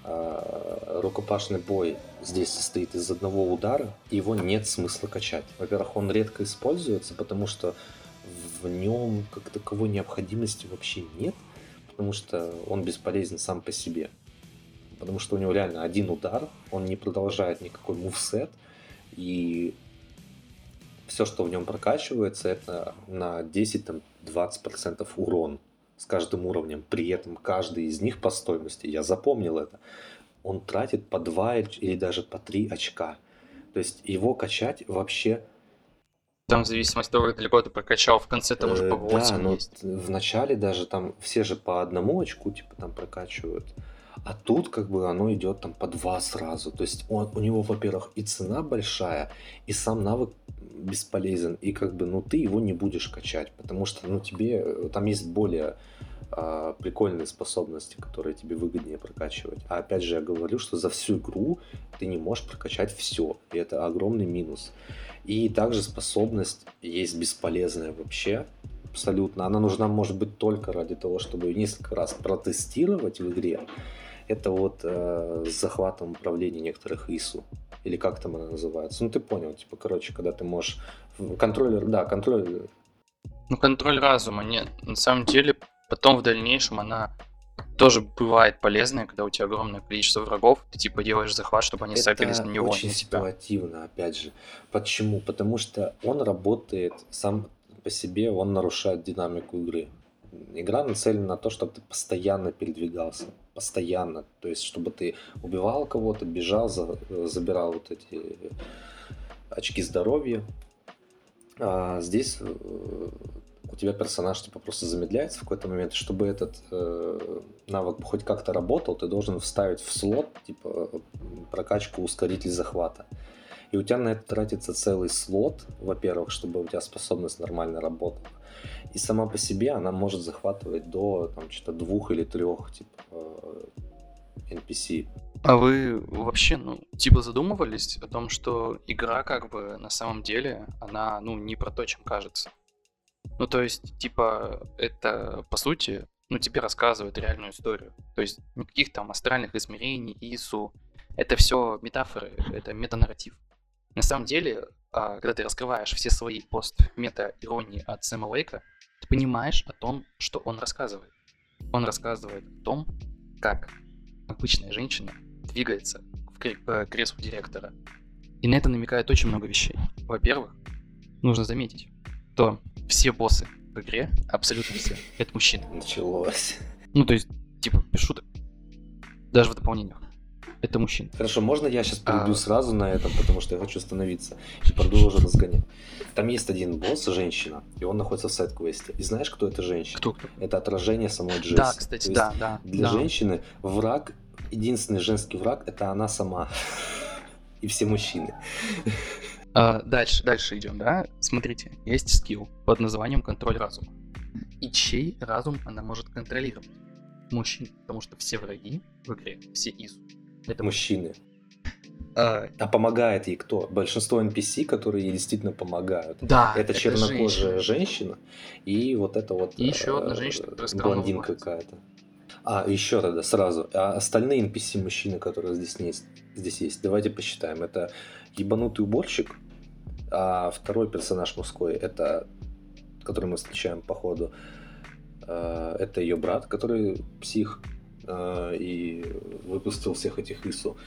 Э, рукопашный бой здесь состоит из одного удара, и его нет смысла качать. Во-первых, он редко используется, потому что в нем как таковой необходимости вообще нет, потому что он бесполезен сам по себе. Потому что у него реально один удар, он не продолжает никакой мувсет, и все, что в нем прокачивается, это на 10-20% урон с каждым уровнем. При этом каждый из них по стоимости, я запомнил это, он тратит по 2 или даже по 3 очка. То есть его качать вообще... Там в зависимости от того, как далеко ты прокачал, в конце там уже по 8 э, Да, но в начале даже там все же по одному очку типа там прокачивают. А тут как бы оно идет там по два сразу. То есть он, у него, во-первых, и цена большая, и сам навык бесполезен. И как бы, ну, ты его не будешь качать, потому что, ну, тебе, э, там есть более э, прикольные способности, которые тебе выгоднее прокачивать. А опять же, я говорю, что за всю игру ты не можешь прокачать все. И это огромный минус. И также способность есть бесполезная вообще. Абсолютно. Она нужна, может быть, только ради того, чтобы несколько раз протестировать в игре это вот э, с захватом управления некоторых ИСУ. Или как там она называется. Ну, ты понял, типа, короче, когда ты можешь... Контроллер, да, контроллер... Ну, контроль разума, нет. На самом деле, потом в дальнейшем она тоже бывает полезная, когда у тебя огромное количество врагов, ты типа делаешь захват, чтобы они сапились на него. очень ситуативно, опять же. Почему? Потому что он работает сам по себе, он нарушает динамику игры игра нацелена на то, чтобы ты постоянно передвигался. Постоянно. То есть, чтобы ты убивал кого-то, бежал, за, забирал вот эти очки здоровья. А здесь э, у тебя персонаж типа просто замедляется в какой-то момент. Чтобы этот э, навык хоть как-то работал, ты должен вставить в слот типа прокачку ускоритель захвата. И у тебя на это тратится целый слот, во-первых, чтобы у тебя способность нормально работала. И сама по себе она может захватывать до там, что-то двух или трех типа NPC. А вы вообще, ну, типа задумывались о том, что игра как бы на самом деле, она, ну, не про то, чем кажется. Ну, то есть, типа, это, по сути, ну, тебе рассказывает реальную историю. То есть, никаких там астральных измерений, ИСУ. Это все метафоры, это метанарратив. На самом деле, а, когда ты раскрываешь все свои пост-мета-иронии от Сэма Лейка, ты понимаешь о том, что он рассказывает. Он рассказывает о том, как обычная женщина двигается к креслу директора. И на это намекает очень много вещей. Во-первых, нужно заметить, что все боссы в игре, абсолютно все, это мужчины. Началось. Ну, то есть, типа, без шуток. Даже в дополнениях это мужчина. Хорошо, можно я сейчас перейду а... сразу на этом, потому что я хочу остановиться и продолжу разгонять. Там есть один босс, женщина, и он находится в сайт-квесте. И знаешь, кто это женщина? Кто? Это отражение самой Джесси. Да, кстати, да, да. Для да. женщины враг, единственный женский враг, это она сама. И все мужчины. А, дальше, дальше идем, да? Смотрите, есть скилл под названием контроль разума. И чей разум она может контролировать? Мужчин, потому что все враги в игре, все из это мужчины. А, а помогает ей кто? Большинство NPC, которые ей действительно помогают. Да. Это, это чернокожая женщина. женщина. И вот это вот. И еще одна женщина, блондинка какая-то. А, еще тогда сразу. А остальные NPC мужчины, которые здесь есть, здесь есть, давайте посчитаем. Это ебанутый уборщик, а второй персонаж мужской, это который мы встречаем по ходу, а, это ее брат, который псих. Э, и выпустил всех этих ИСУ.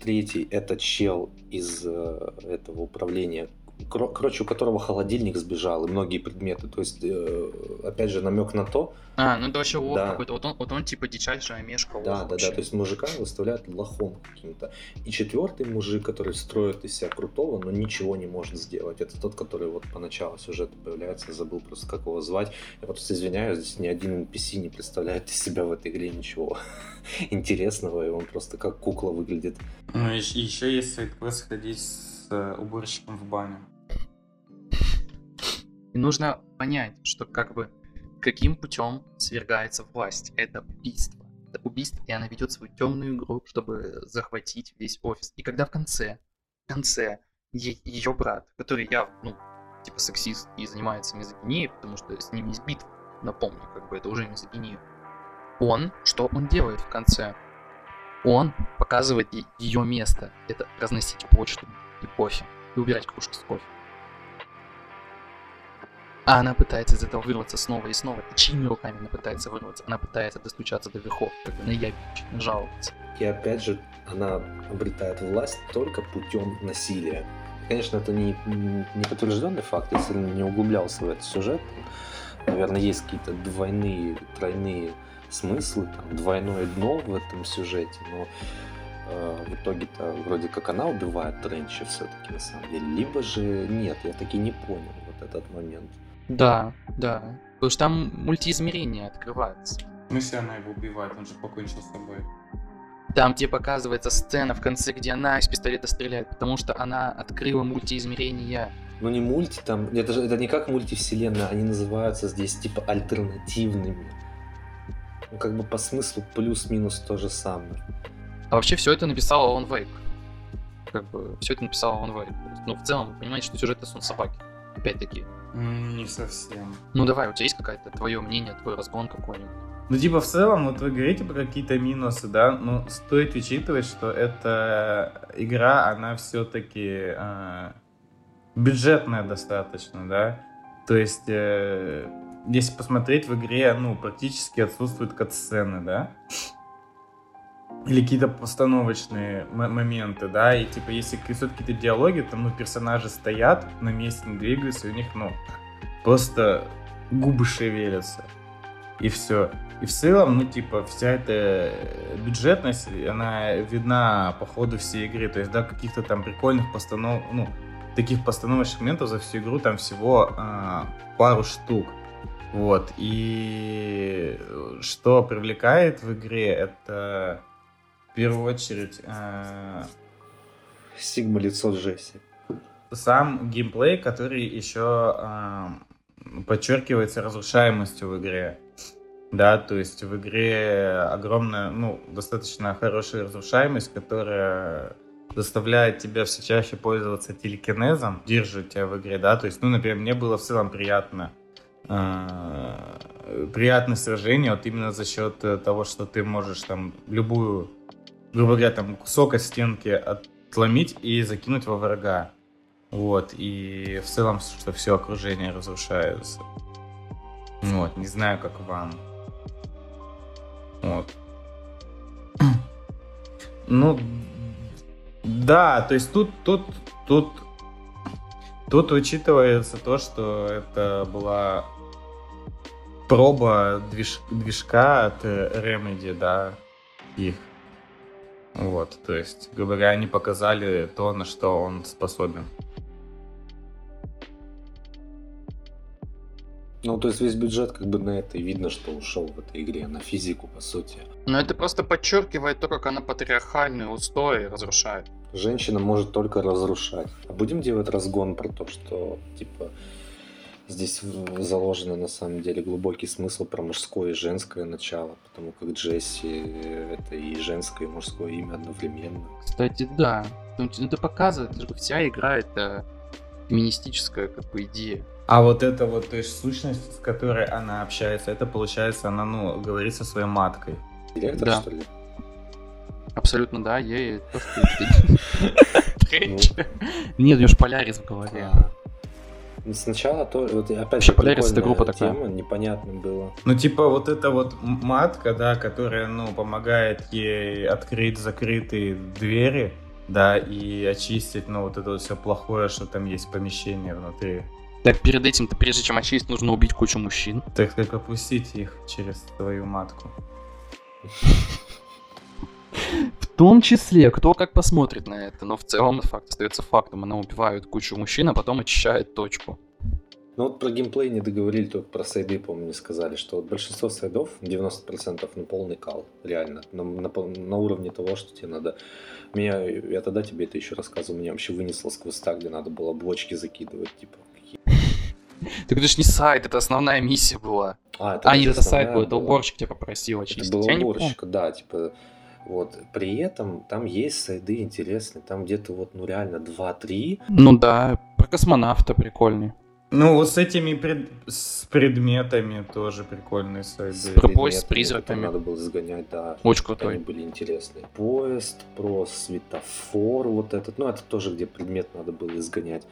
Третий это чел из э, этого управления короче, у которого холодильник сбежал и многие предметы. То есть, э, опять же, намек на то, А, ну это вообще лох Да. какой-то. Вот он, вот он типа дичайшая мешка. да, да, да, вообще. то есть мужика выставляют лохом каким-то. И четвертый мужик, который строит из себя крутого, но ничего не может сделать. Это тот, который вот по началу сюжета появляется, забыл просто как его звать. Я просто извиняюсь, здесь ни один NPC не представляет из себя в этой игре ничего интересного, и он просто как кукла выглядит. Ну, и еще есть сайт-квест сходить с уборщиком в баню. И нужно понять, что как бы каким путем свергается власть. Это убийство. Это убийство, и она ведет свою темную игру, чтобы захватить весь офис. И когда в конце, в конце ее брат, который я, ну, типа сексист и занимается мизогинией, потому что с ним есть битва, напомню, как бы это уже мизогиния. Он, что он делает в конце? Он показывает ее место. Это разносить почту и кофе. И убирать кружки с кофе. А она пытается из этого вырваться снова и снова. И чьими руками она пытается вырваться? Она пытается достучаться до верхов, как бы наябедничать, жаловаться. И опять же, она обретает власть только путем насилия. Конечно, это не, не подтвержденный факт, я сильно не углублялся в этот сюжет. Наверное, есть какие-то двойные, тройные смыслы, там, двойное дно в этом сюжете, но в итоге-то вроде как она убивает Тренча все-таки на самом деле. Либо же нет, я таки не понял вот этот момент. Да, да. Потому что там мультиизмерение открывается. Ну, если она его убивает, он же покончил с собой. Там тебе показывается сцена в конце, где она из пистолета стреляет, потому что она открыла мультиизмерение. Ну не мульти там, это же это не как мультивселенная, они называются здесь типа альтернативными. Ну как бы по смыслу плюс-минус то же самое. А вообще все это написал Алан Вейк. Как бы все это написал Алан Вейк. Ну, в целом, вы понимаете, что сюжет это сон собаки. Опять-таки. Не совсем. Ну давай, у тебя есть какое-то твое мнение, твой разгон какой-нибудь? Ну, типа, в целом, вот вы говорите про какие-то минусы, да, но стоит учитывать, что эта игра, она все-таки бюджетная достаточно, да. То есть, э, если посмотреть в игре, ну, практически отсутствуют кат-сцены, да. Или какие-то постановочные моменты, да, и типа, если все-таки какие-то диалоги, там, ну, персонажи стоят на месте, не двигаются, и у них, ну, просто губы шевелятся, и все. И в целом, ну, типа, вся эта бюджетность, она видна по ходу всей игры. То есть, да, каких-то там прикольных постанов... Ну, таких постановочных моментов за всю игру там всего а, пару штук. Вот. И что привлекает в игре, это в первую очередь а, Сигма лицо Джесси. сам геймплей, который еще а, подчеркивается разрушаемостью в игре. Да, то есть в игре огромная, ну, достаточно хорошая разрушаемость, которая заставляет тебя все чаще пользоваться телекинезом, держит тебя в игре, да, то есть, ну, например, мне было в целом приятно, э, приятное сражение, вот именно за счет того, что ты можешь там любую, грубо говоря, там кусок от стенки отломить и закинуть во врага, вот, и в целом, что все окружение разрушается. Вот, не знаю, как вам. Вот. Ну, да, то есть тут, тут, тут, тут учитывается то, что это была проба движ, движка от Remedy, да, их. Вот, то есть, говоря, они показали то, на что он способен. Ну, то есть весь бюджет как бы на это и видно, что ушел в этой игре, на физику, по сути. Но это просто подчеркивает то, как она патриархальные устои разрушает. Женщина может только разрушать. А будем делать разгон про то, что, типа, здесь заложено на самом деле глубокий смысл про мужское и женское начало, потому как Джесси это и женское, и мужское имя одновременно. Кстати, да. Ну, Это показывает, что вся игра это феминистическая как бы идея. А вот это вот, то есть сущность, с которой она общается, это получается, она, ну, говорит со своей маткой. Директор, Да. что ли? Абсолютно, да, ей то, что. Нет, у нее ж Полярис в голове. Сначала то, вот опять Вообще, же, Polaris это группа такая. тема, непонятно было. Ну, типа, вот эта вот матка, да, которая, ну, помогает ей открыть закрытые двери, да, и очистить, ну, вот это вот все плохое, что там есть помещение внутри. Так, перед этим-то, прежде чем очистить, нужно убить кучу мужчин. Так сказать, пропустить их через твою матку. В том числе, кто как посмотрит на это, но в целом факт остается фактом. Она убивает кучу мужчин, а потом очищает точку. Ну вот про геймплей не договорили, только про сайды, помню, не сказали, что вот большинство сайдов, 90% на полный кал, реально, на, на, на уровне того, что тебе надо... Меня, я тогда тебе это еще рассказывал, меня вообще вынесло с квеста, где надо было блочки закидывать, типа, какие Так это же не сайт, это основная миссия была. А, А, нет, это сайт был, это уборщик тебя попросил очистить. Это не помню. уборщика, да, типа, вот, при этом там есть сайды интересные, там где-то вот, ну реально 2-3, Ну да, про космонавта прикольный. Ну, вот с этими пред- с предметами тоже прикольные сайды. С Про поезд с призраками. Надо было сгонять, да. Очень крутой. Они были интересные. Поезд, про светофор вот этот. Ну, это тоже, где предмет надо было изгонять.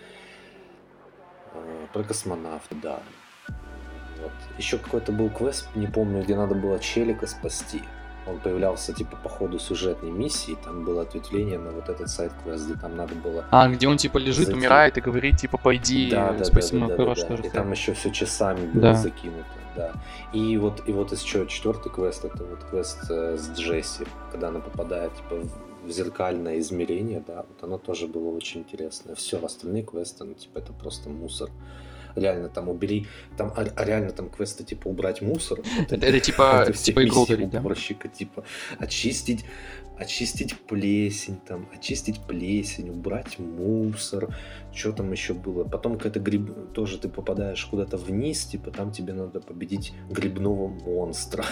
А, Про космонавта, да. Вот. Еще какой-то был квест, не помню, где надо было челика спасти. Он появлялся типа по ходу сюжетной миссии, там было ответвление на вот этот сайт-квест, где там надо было А, где он типа лежит, Зайти. умирает и говорит, типа, пойди, да, да, спаси да, да, да, хорошего да. И там еще все часами было Да. закинуто, да. И вот, и вот еще четвертый квест, это вот квест э, с Джесси, когда она попадает типа в, в зеркальное измерение, да, вот оно тоже было очень интересное. Все остальные квесты, ну типа это просто мусор. Реально там убери, там а, а реально там квесты типа убрать мусор. Это, это типа, типа уборщика, типа очистить, очистить плесень, там, очистить плесень, убрать мусор, что там еще было. Потом какая-то гриб, тоже ты попадаешь куда-то вниз, типа там тебе надо победить грибного монстра.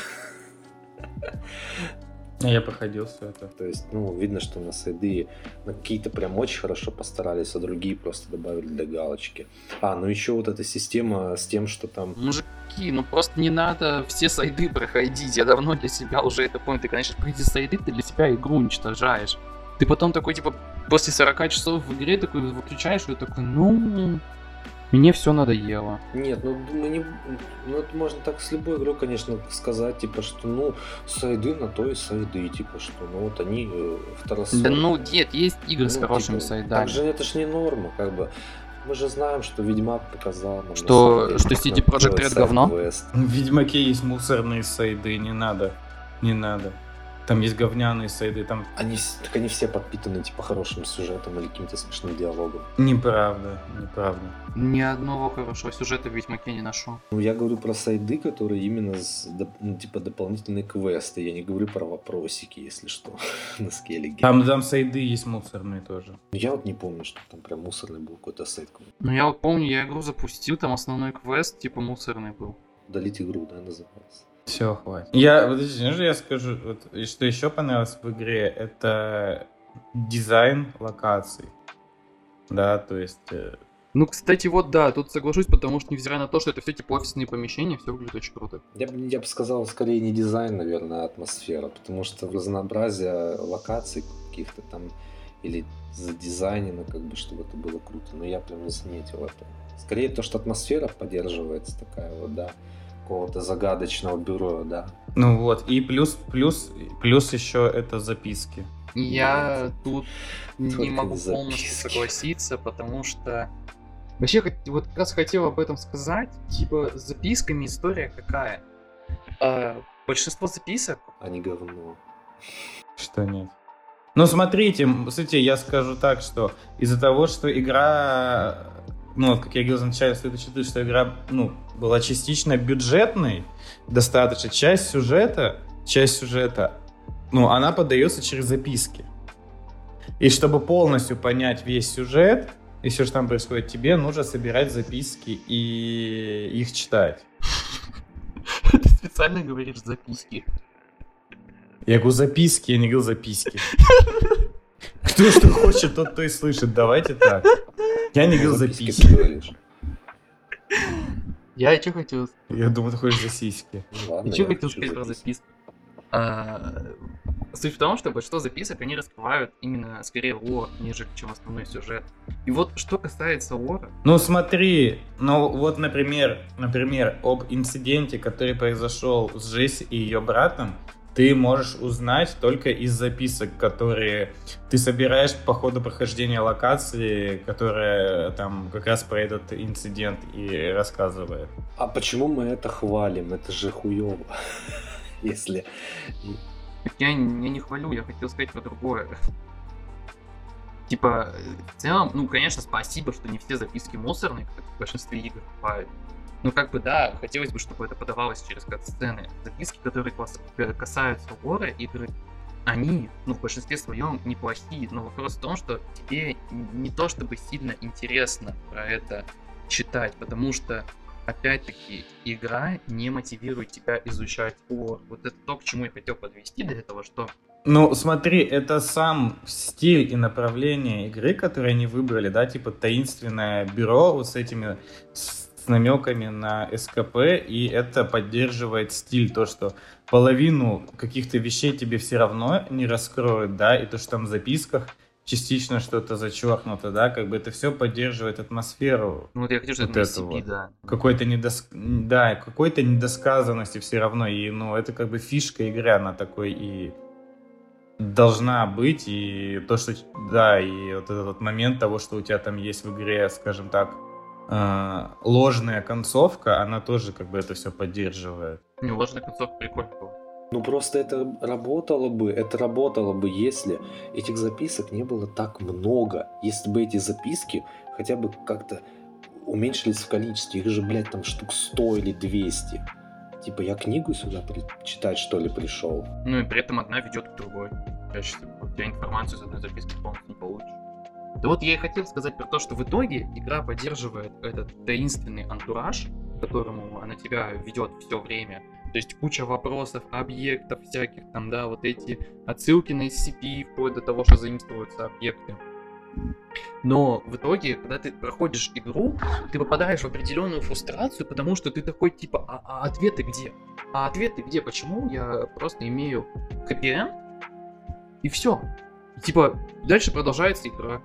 Я проходил все это. То есть, ну, видно, что на сайды на какие-то прям очень хорошо постарались, а другие просто добавили для галочки. А, ну еще вот эта система с тем, что там Мужики, ну просто не надо все сайды проходить. Я давно для себя уже это понял. Ты, конечно, пройти сайды, ты для себя игру уничтожаешь. Ты потом такой, типа, после 40 часов в игре такой выключаешь, и такой, ну, мне все надоело. Нет, ну мы не, ну это можно так с любой игрой, конечно, сказать, типа, что ну сайды на то и сайды, типа, что ну вот они э, Да второсортные. ну, нет, есть игры с Ну, хорошими типа, сайтами. Так же это ж не норма, как бы. Мы же знаем, что Ведьмак показал нам. на Что- деле, что Projekt делать Red говно? В Ведьмаке есть мусорные сайды, не надо. Не надо. Там есть говняные сайды, там Они, так они все подпитаны, типа, хорошим сюжетом или каким-то смешным диалогом. неправда, неправда. Ни одного хорошего сюжета в Ведьмаке не нашел. Ну, я говорю про сайды, которые именно, с, ну, типа, дополнительные квесты. Я не говорю про вопросики, если что, на скеллиге. Там, там сайды есть мусорные тоже. Ну, Я вот не помню, что там прям мусорный был какой-то сайт. Ну я вот помню, я игру запустил, там основной квест, типа, мусорный был. Удалить игру, да, называется. Все, хватит. Я, подожди, знаешь, я скажу, вот, и что еще понравилось в игре, это дизайн локаций. Да, то есть... э, Ну, кстати, вот да, тут соглашусь, потому что невзирая на то, что это все типа офисные помещения, все выглядит очень круто. Я бы, я бы сказал, скорее не дизайн, наверное, а атмосфера, потому что разнообразие локаций каких-то там или задизайнено, как бы, чтобы это было круто, но я прям не заметил это. Скорее то, что атмосфера поддерживается такая вот, да, какого-то загадочного бюро, да. Ну вот, и плюс, плюс, плюс еще это записки. Я тут не Только могу не полностью записки. согласиться, потому что... Вообще, вот как раз хотел об этом сказать, типа, с записками история какая? А, большинство записок А не говно. Что нет? Ну, смотрите, кстати, я скажу так, что из-за того, что игра, ну, вот как я говорил вначале, стоит учитывать, что игра, ну, была частично бюджетной, достаточно, часть сюжета, часть сюжета, ну, она подается через записки. И чтобы полностью понять весь сюжет, и все, что там происходит, тебе нужно собирать записки и их читать. ты специально говоришь записки. Я говорю записки, я не говорю записки. Кто что хочет, тот то и слышит. Давайте так. Я не говорил Записки говоришь. Я что хотел Я думаю, ты хочешь за сиськи. Ну, Ладно, И что я хотел хочу сказать про записки. записки? А, Суть в том, что большинство записок, они раскрывают именно скорее лор, нежели чем основной сюжет. И вот что касается лора, Ну смотри, ну вот, например, например, об инциденте, который произошел с Джесси и ее братом, ты можешь узнать только из записок, которые ты собираешь по ходу прохождения локации, которая там как раз про этот инцидент и рассказывает. А почему мы это хвалим? Это же хуево. Если... Я, я не хвалю, я хотел сказать про другое. Типа, в целом, ну, конечно, спасибо, что не все записки мусорные, как в большинстве игр бывают. Ну, как бы, да, хотелось бы, чтобы это подавалось через кат-сцены. Записки, которые касаются лора игры, они, ну, в большинстве своем неплохие, но вопрос в том, что тебе не то чтобы сильно интересно про это читать, потому что, опять-таки, игра не мотивирует тебя изучать лор. Вот это то, к чему я хотел подвести до этого, что ну, смотри, это сам стиль и направление игры, которые они выбрали, да, типа таинственное бюро вот с этими намеками на СКП, и это поддерживает стиль, то, что половину каких-то вещей тебе все равно не раскроют, да, и то, что там в записках частично что-то зачеркнуто, да, как бы это все поддерживает атмосферу. Ну, вот я хочу, что вот это вот. да. Какой-то недос... да, какой-то недосказанности все равно, и, ну, это как бы фишка игры, она такой и должна быть, и то, что, да, и вот этот момент того, что у тебя там есть в игре, скажем так, ложная концовка, она тоже как бы это все поддерживает. Не, ложная концовка прикольно Ну просто это работало бы, это работало бы, если этих записок не было так много. Если бы эти записки хотя бы как-то уменьшились в количестве. Их же, блядь, там штук 100 или 200. Типа я книгу сюда при... читать, что ли, пришел. Ну и при этом одна ведет к другой. Чаще всего. У тебя информацию из одной записки полностью не получишь. Да вот я и хотел сказать про то, что в итоге игра поддерживает этот таинственный антураж, которому она тебя ведет все время. То есть куча вопросов, объектов всяких, там, да, вот эти отсылки на SCP, вплоть до того, что заимствуются объекты. Но в итоге, когда ты проходишь игру, ты попадаешь в определенную фрустрацию, потому что ты такой типа, а, а ответы где? А ответы где? Почему я просто имею хэппи и все. Типа, дальше продолжается игра.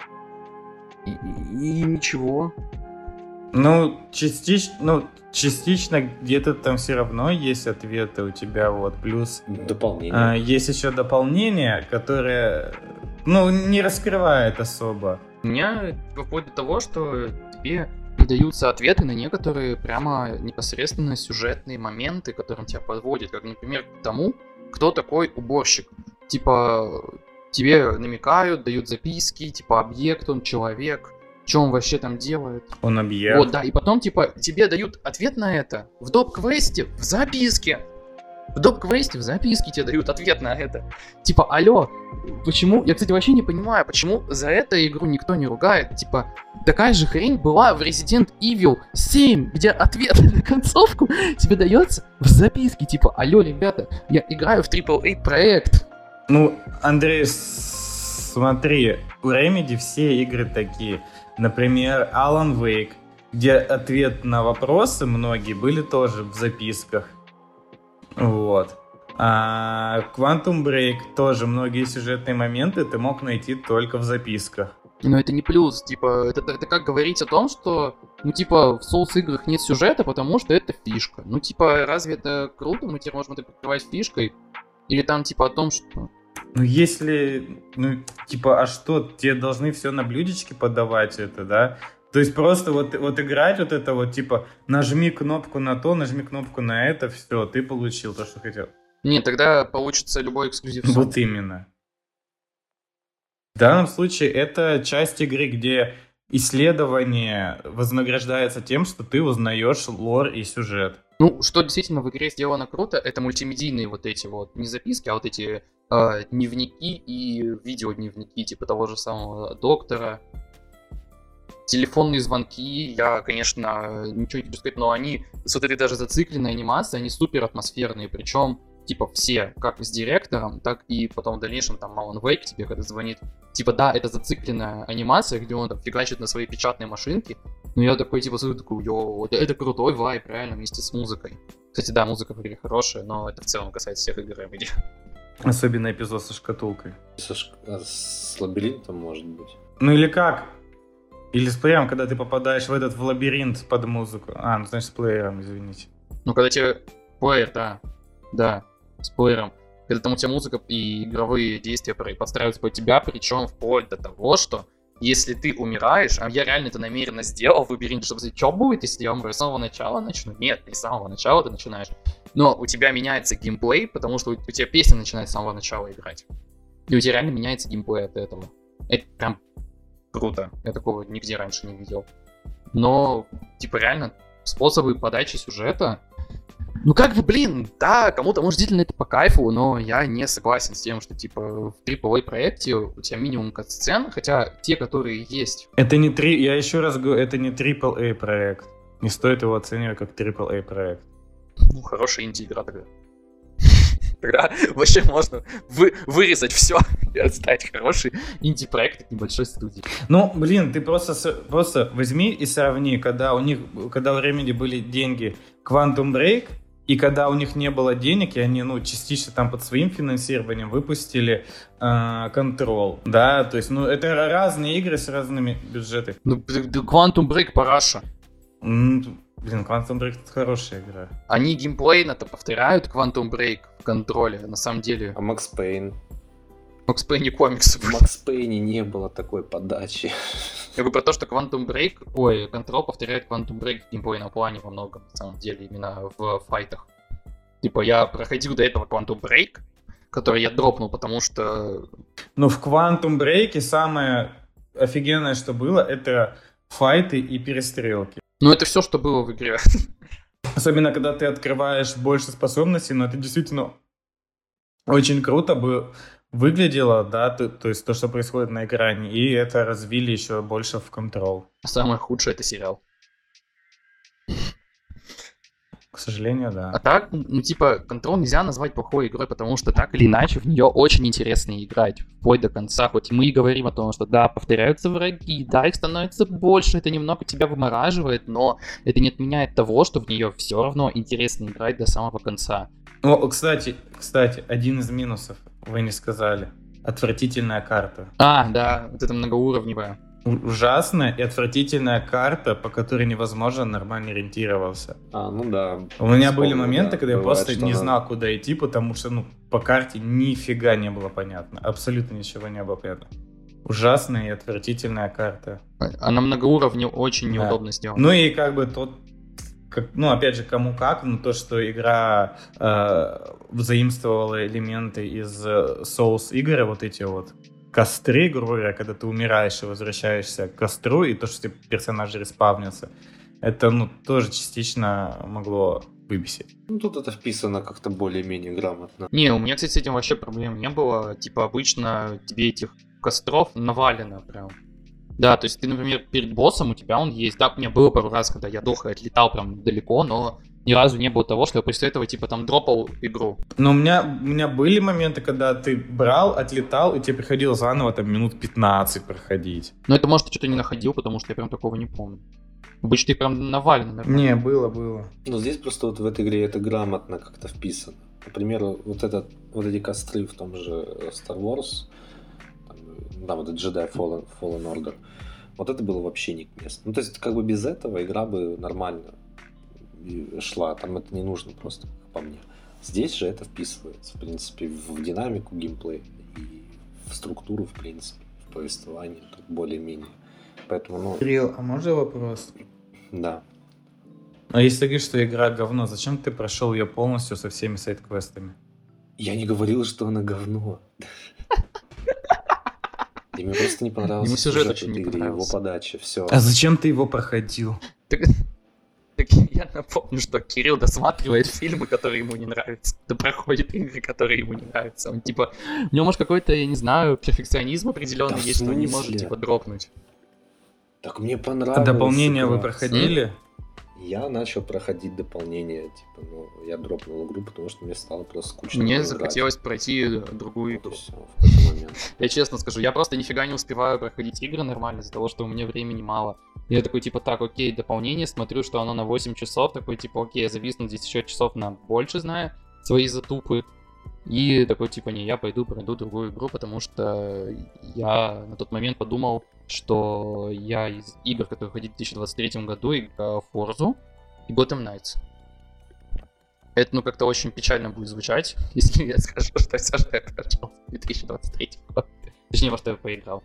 И, и, и ничего. Ну, частично, ну, частично где-то там все равно есть ответы у тебя, вот, плюс... Дополнение. А, есть еще дополнение, которое ну, не раскрывает особо. У меня вплоть до того, что тебе даются ответы на некоторые прямо непосредственно сюжетные моменты, которым тебя подводят, как, например, к тому, кто такой уборщик. Типа, тебе намекают, дают записки, типа, объект он, человек, что он вообще там делает. Он объект. Вот, да, и потом, типа, тебе дают ответ на это в доп-квесте, в записке. В доп-квесте, в записке тебе дают ответ на это. Типа, алло, почему... Я, кстати, вообще не понимаю, почему за эту игру никто не ругает. Типа, такая же хрень была в Resident Evil 7, где ответ на концовку тебе дается в записке. Типа, алло, ребята, я играю в AAA проект. Ну, Андрей, смотри, у Remedy все игры такие. Например, Alan Wake, где ответ на вопросы многие были тоже в записках. Вот. А Quantum Break тоже многие сюжетные моменты ты мог найти только в записках. Но это не плюс, типа, это, это как говорить о том, что, ну, типа, в Souls играх нет сюжета, потому что это фишка. Ну, типа, разве это круто? Мы теперь можем это покрывать фишкой? Или там, типа, о том, что... Ну, если, ну, типа, а что, тебе должны все на блюдечке подавать это, да? То есть просто вот, вот играть вот это вот, типа, нажми кнопку на то, нажми кнопку на это, все, ты получил то, что хотел. Нет, тогда получится любой эксклюзив. Вот именно. В данном случае это часть игры, где исследование вознаграждается тем, что ты узнаешь лор и сюжет. Ну, что действительно в игре сделано круто, это мультимедийные вот эти вот, не записки, а вот эти э, дневники и видеодневники, типа того же самого доктора, телефонные звонки, я, конечно, ничего не хочу сказать, но они с вот этой даже зацикленной анимацией, они супер атмосферные, причем типа все, как с директором, так и потом в дальнейшем там Алан Вейк тебе когда звонит, типа да, это зацикленная анимация, где он там фигачит на своей печатной машинке, но я такой типа смотрю, такой, yo, это, это крутой vibe, реально, вместе с музыкой. Кстати, да, музыка в игре хорошая, но это в целом касается всех игр Remedy. Особенно эпизод со шкатулкой. Со ш... а с лабиринтом, может быть. Ну или как? Или с плеером, когда ты попадаешь в этот в лабиринт под музыку. А, ну значит с плеером, извините. Ну когда тебе плеер, да. Да, с плеером. когда там у тебя музыка и игровые действия подстраиваются под тебя, причем вплоть до того, что если ты умираешь, а я реально это намеренно сделал в лабиринте, чтобы сказать, что будет, если я умру, с самого начала начну? Нет, не с самого начала ты начинаешь. Но у тебя меняется геймплей, потому что у тебя песня начинает с самого начала играть. И у тебя реально меняется геймплей от этого. Это прям круто. Я такого нигде раньше не видел. Но, типа, реально, способы подачи сюжета ну как бы, блин, да, кому-то может действительно это по кайфу, но я не согласен с тем, что типа в AAA проекте у тебя минимум кат-сцен, хотя те, которые есть. Это не три, я еще раз говорю, это не AAA проект. Не стоит его оценивать как AAA проект. Ну, хорошая инди-игра тогда. Тогда вообще можно вы, вырезать все и отстать хороший инди-проект от небольшой студии. Ну, блин, ты просто, просто возьми и сравни, когда у них, когда у Remedy были деньги Quantum Break, и когда у них не было денег, и они, ну, частично там под своим финансированием выпустили э, Control, да, то есть, ну, это разные игры с разными бюджетами. Ну, Quantum Break параша. Блин, Quantum Break это хорошая игра. Они геймплейно-то повторяют Quantum Break в контроле, на самом деле. А Max Payne? Макс Пейни комикс. В Макс Пейне не было такой подачи. Я говорю про то, что Quantum Break, ой, Control повторяет Quantum Break в геймплейном плане во многом, на самом деле, именно в файтах. Типа, я проходил до этого Quantum Break, который я дропнул, потому что... Ну, в Quantum Break самое офигенное, что было, это файты и перестрелки. Ну, это все, что было в игре. Особенно, когда ты открываешь больше способностей, но это действительно очень круто было выглядело, да, то, то есть то, что происходит на экране, и это развили еще больше в контрол. Самое худшее это сериал. К сожалению, да. А так, ну, типа, контрол нельзя назвать плохой игрой, потому что так или иначе в нее очень интересно играть, вплоть до конца. Хоть мы и говорим о том, что да, повторяются враги, да, их становится больше, это немного тебя вымораживает, но это не отменяет того, что в нее все равно интересно играть до самого конца. О, кстати, кстати, один из минусов вы не сказали. Отвратительная карта. А, да, вот это многоуровневая. Ужасная и отвратительная карта, по которой невозможно нормально ориентироваться. А, ну да. У меня были моменты, да, когда я просто не она... знал, куда идти, потому что, ну, по карте нифига не было понятно. Абсолютно ничего не было понятно. Ужасная и отвратительная карта. Она многоуровневая, очень да. неудобно сделана. Ну и как бы тот как, ну, опять же, кому как, но то, что игра э, взаимствовала элементы из э, Souls игры, вот эти вот костры, грубо говоря, когда ты умираешь и возвращаешься к костру, и то, что тебе персонажи респавнятся, это, ну, тоже частично могло выбесить. Ну, тут это вписано как-то более-менее грамотно. Не, у меня, кстати, с этим вообще проблем не было. Типа, обычно тебе этих костров навалено прям. Да, то есть ты, например, перед боссом у тебя он есть. Да, у меня было пару раз, когда я дох и отлетал прям далеко, но ни разу не было того, что я после этого типа там дропал игру. Но у меня, у меня были моменты, когда ты брал, отлетал, и тебе приходилось заново там минут 15 проходить. Но это может ты что-то не находил, потому что я прям такого не помню. Обычно ты прям навален, наверное. Не, было, было. Но здесь просто вот в этой игре это грамотно как-то вписано. Например, вот, этот, вот эти костры в том же Star Wars, да, вот этот Jedi Fallen, Fallen Order, вот это было вообще не к месту. Ну, то есть, как бы без этого игра бы нормально шла, там это не нужно просто, по мне. Здесь же это вписывается, в принципе, в динамику геймплея и в структуру, в принципе, в повествование, тут более-менее. Поэтому, ну... Кирилл, а можно вопрос? Да. А если ты говоришь, что игра говно, зачем ты прошел ее полностью со всеми сайт-квестами? Я не говорил, что она говно. И мне просто не понравился Ему сюжет очень не игры, его подача, все. А зачем ты его проходил? Я напомню, что Кирилл досматривает фильмы, которые ему не нравятся. Да проходит игры, которые ему не нравятся. Он типа, у него может какой-то, я не знаю, перфекционизм определенный да есть, он не может типа дропнуть. Так мне понравилось. Дополнение вы проходили? Я начал проходить дополнение, типа, ну, я дропнул игру, потому что мне стало просто скучно. Мне захотелось пройти другую игру. Все. Я честно скажу, я просто нифига не успеваю проходить игры нормально из-за того, что у меня времени мало. Я такой, типа, так, окей, дополнение, смотрю, что оно на 8 часов, такой, типа, окей, я зависну здесь еще часов на больше, зная свои затупы. И такой, типа, не, я пойду пройду другую игру, потому что я на тот момент подумал, что я из игр, которые выходили в 2023 году, играл Forza и Gotham Knights. Это, ну, как-то очень печально будет звучать, если я скажу, что все, что я прошел в 2023 год. Точнее, во что я поиграл.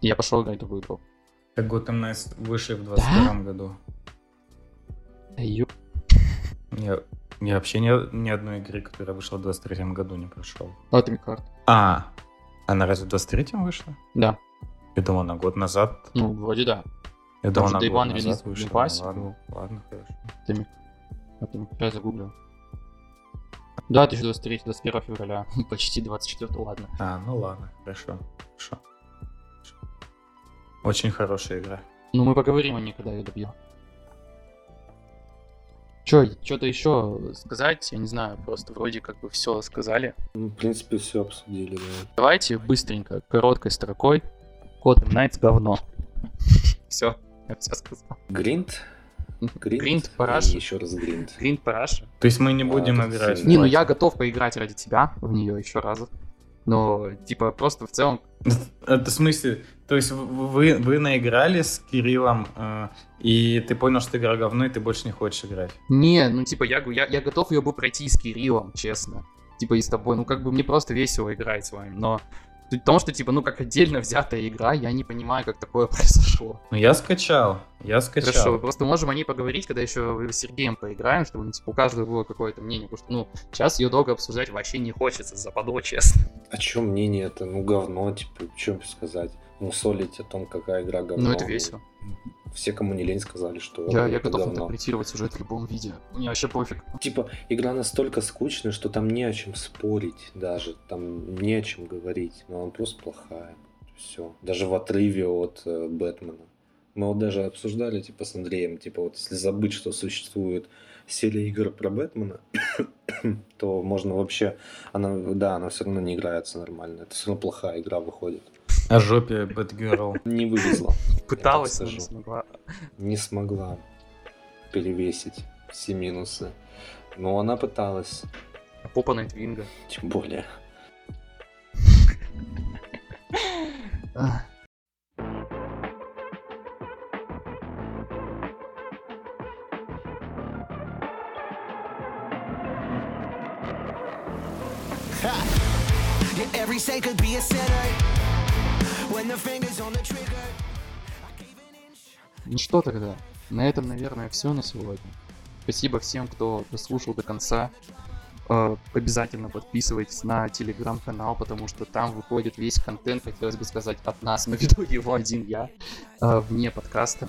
Я пошел играть в другую игру. Так Gotham Knights вышли в 22 году. Да ё- Я, я вообще ни, ни одной игры, которая вышла в 23 году, не прошел. Heart. А, она разве в 23-м вышла? Да. Я думал, на год назад. Ну, вроде да. Я думал, на год назад вышла. Ну, ладно, ладно, хорошо. Atomic. Atomic. Я загуглил. Да, 2023, 21 февраля. Почти 24, ладно. А, ну ладно, хорошо. Хорошо. Хорошо. Очень хорошая игра. Ну, мы поговорим о ней, когда я добью. Чё, что-то еще сказать? Я не знаю, просто вроде как бы все сказали. Ну, в принципе, все обсудили, да. Давайте быстренько, короткой строкой. Gotham Knights говно. Все, я все сказал. Гринд? Гринд? Гринд, параш. И еще раз гринд. Гринд Параша. То есть мы не А, будем это играть. Не, ну я готов поиграть ради тебя в нее еще раз. Но, типа, просто в целом... Это в смысле, то есть вы, вы наиграли с Кириллом, э, и ты понял, что игра говно, и ты больше не хочешь играть. Не, ну, типа, я, я, я готов ее бы пройти с Кириллом, честно. Типа, и с тобой. Ну, как бы мне просто весело играть с вами. Но суть в том, что, типа, ну, как отдельно взятая игра, я не понимаю, как такое произошло. Ну я скачал, я скачал. Хорошо, мы просто можем о ней поговорить, когда еще с Сергеем поиграем, чтобы ну, типа, у каждого было какое-то мнение. Потому что, ну, сейчас ее долго обсуждать вообще не хочется, западло, честно. А чё мнение это? Ну, говно, типа, что сказать? Мусолить о том, какая игра говно. Ну, это весело. Все, кому не лень, сказали, что Я, я готов говно. интерпретировать сюжет в любом виде. Мне вообще пофиг. Типа, игра настолько скучная, что там не о чем спорить даже. Там не о чем говорить. Но она просто плохая. Все. Даже в отрыве от э, Бэтмена. Мы вот даже обсуждали, типа, с Андреем, типа, вот если забыть, что существует серия игр про Бэтмена, то можно вообще... Она, да, она все равно не играется нормально. Это все равно плохая игра выходит. О жопе Бэтгерл. Не вывезла. Пыталась, не смогла. Не смогла перевесить все минусы. Но она пыталась. А попа Найтвинга. Тем более. Every say could be a sinner. Ну что тогда? На этом, наверное, все на сегодня. Спасибо всем, кто дослушал до конца. Э, Обязательно подписывайтесь на телеграм-канал, потому что там выходит весь контент, хотелось бы сказать, от нас, но веду его один я, э, вне подкаста.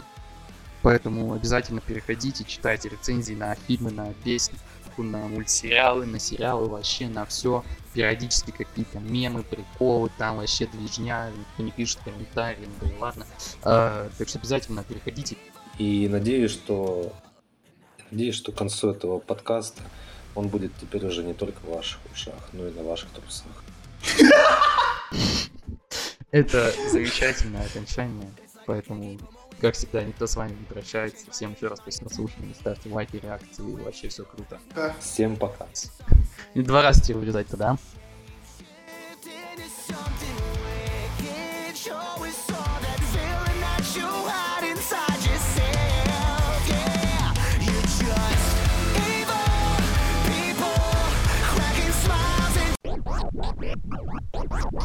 Поэтому обязательно переходите, читайте рецензии на фильмы, на песни, на мультсериалы, на сериалы, вообще на все. Периодически какие-то мемы, приколы, там вообще движня, никто не пишет комментарии, ну да и ладно. Э, Так что обязательно переходите, И надеюсь, что надеюсь, что к концу этого подкаста он будет теперь уже не только в ваших ушах, но и на ваших трусах. Это замечательное окончание, поэтому, как всегда, никто с вами не прощается. Всем еще раз спасибо за слушание, ставьте лайки, реакции, вообще все круто. Всем пока. И два раза тебе вылезать тогда.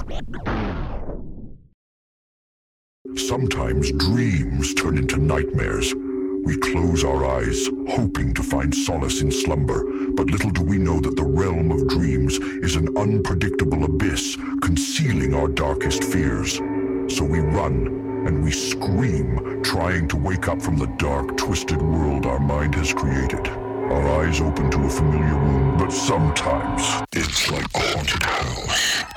Into something Sometimes dreams turn into nightmares. We close our eyes, hoping to find solace in slumber, but little do we know that the realm of dreams is an unpredictable abyss concealing our darkest fears. So we run and we scream, trying to wake up from the dark, twisted world our mind has created. Our eyes open to a familiar room, but sometimes it's like a haunted house.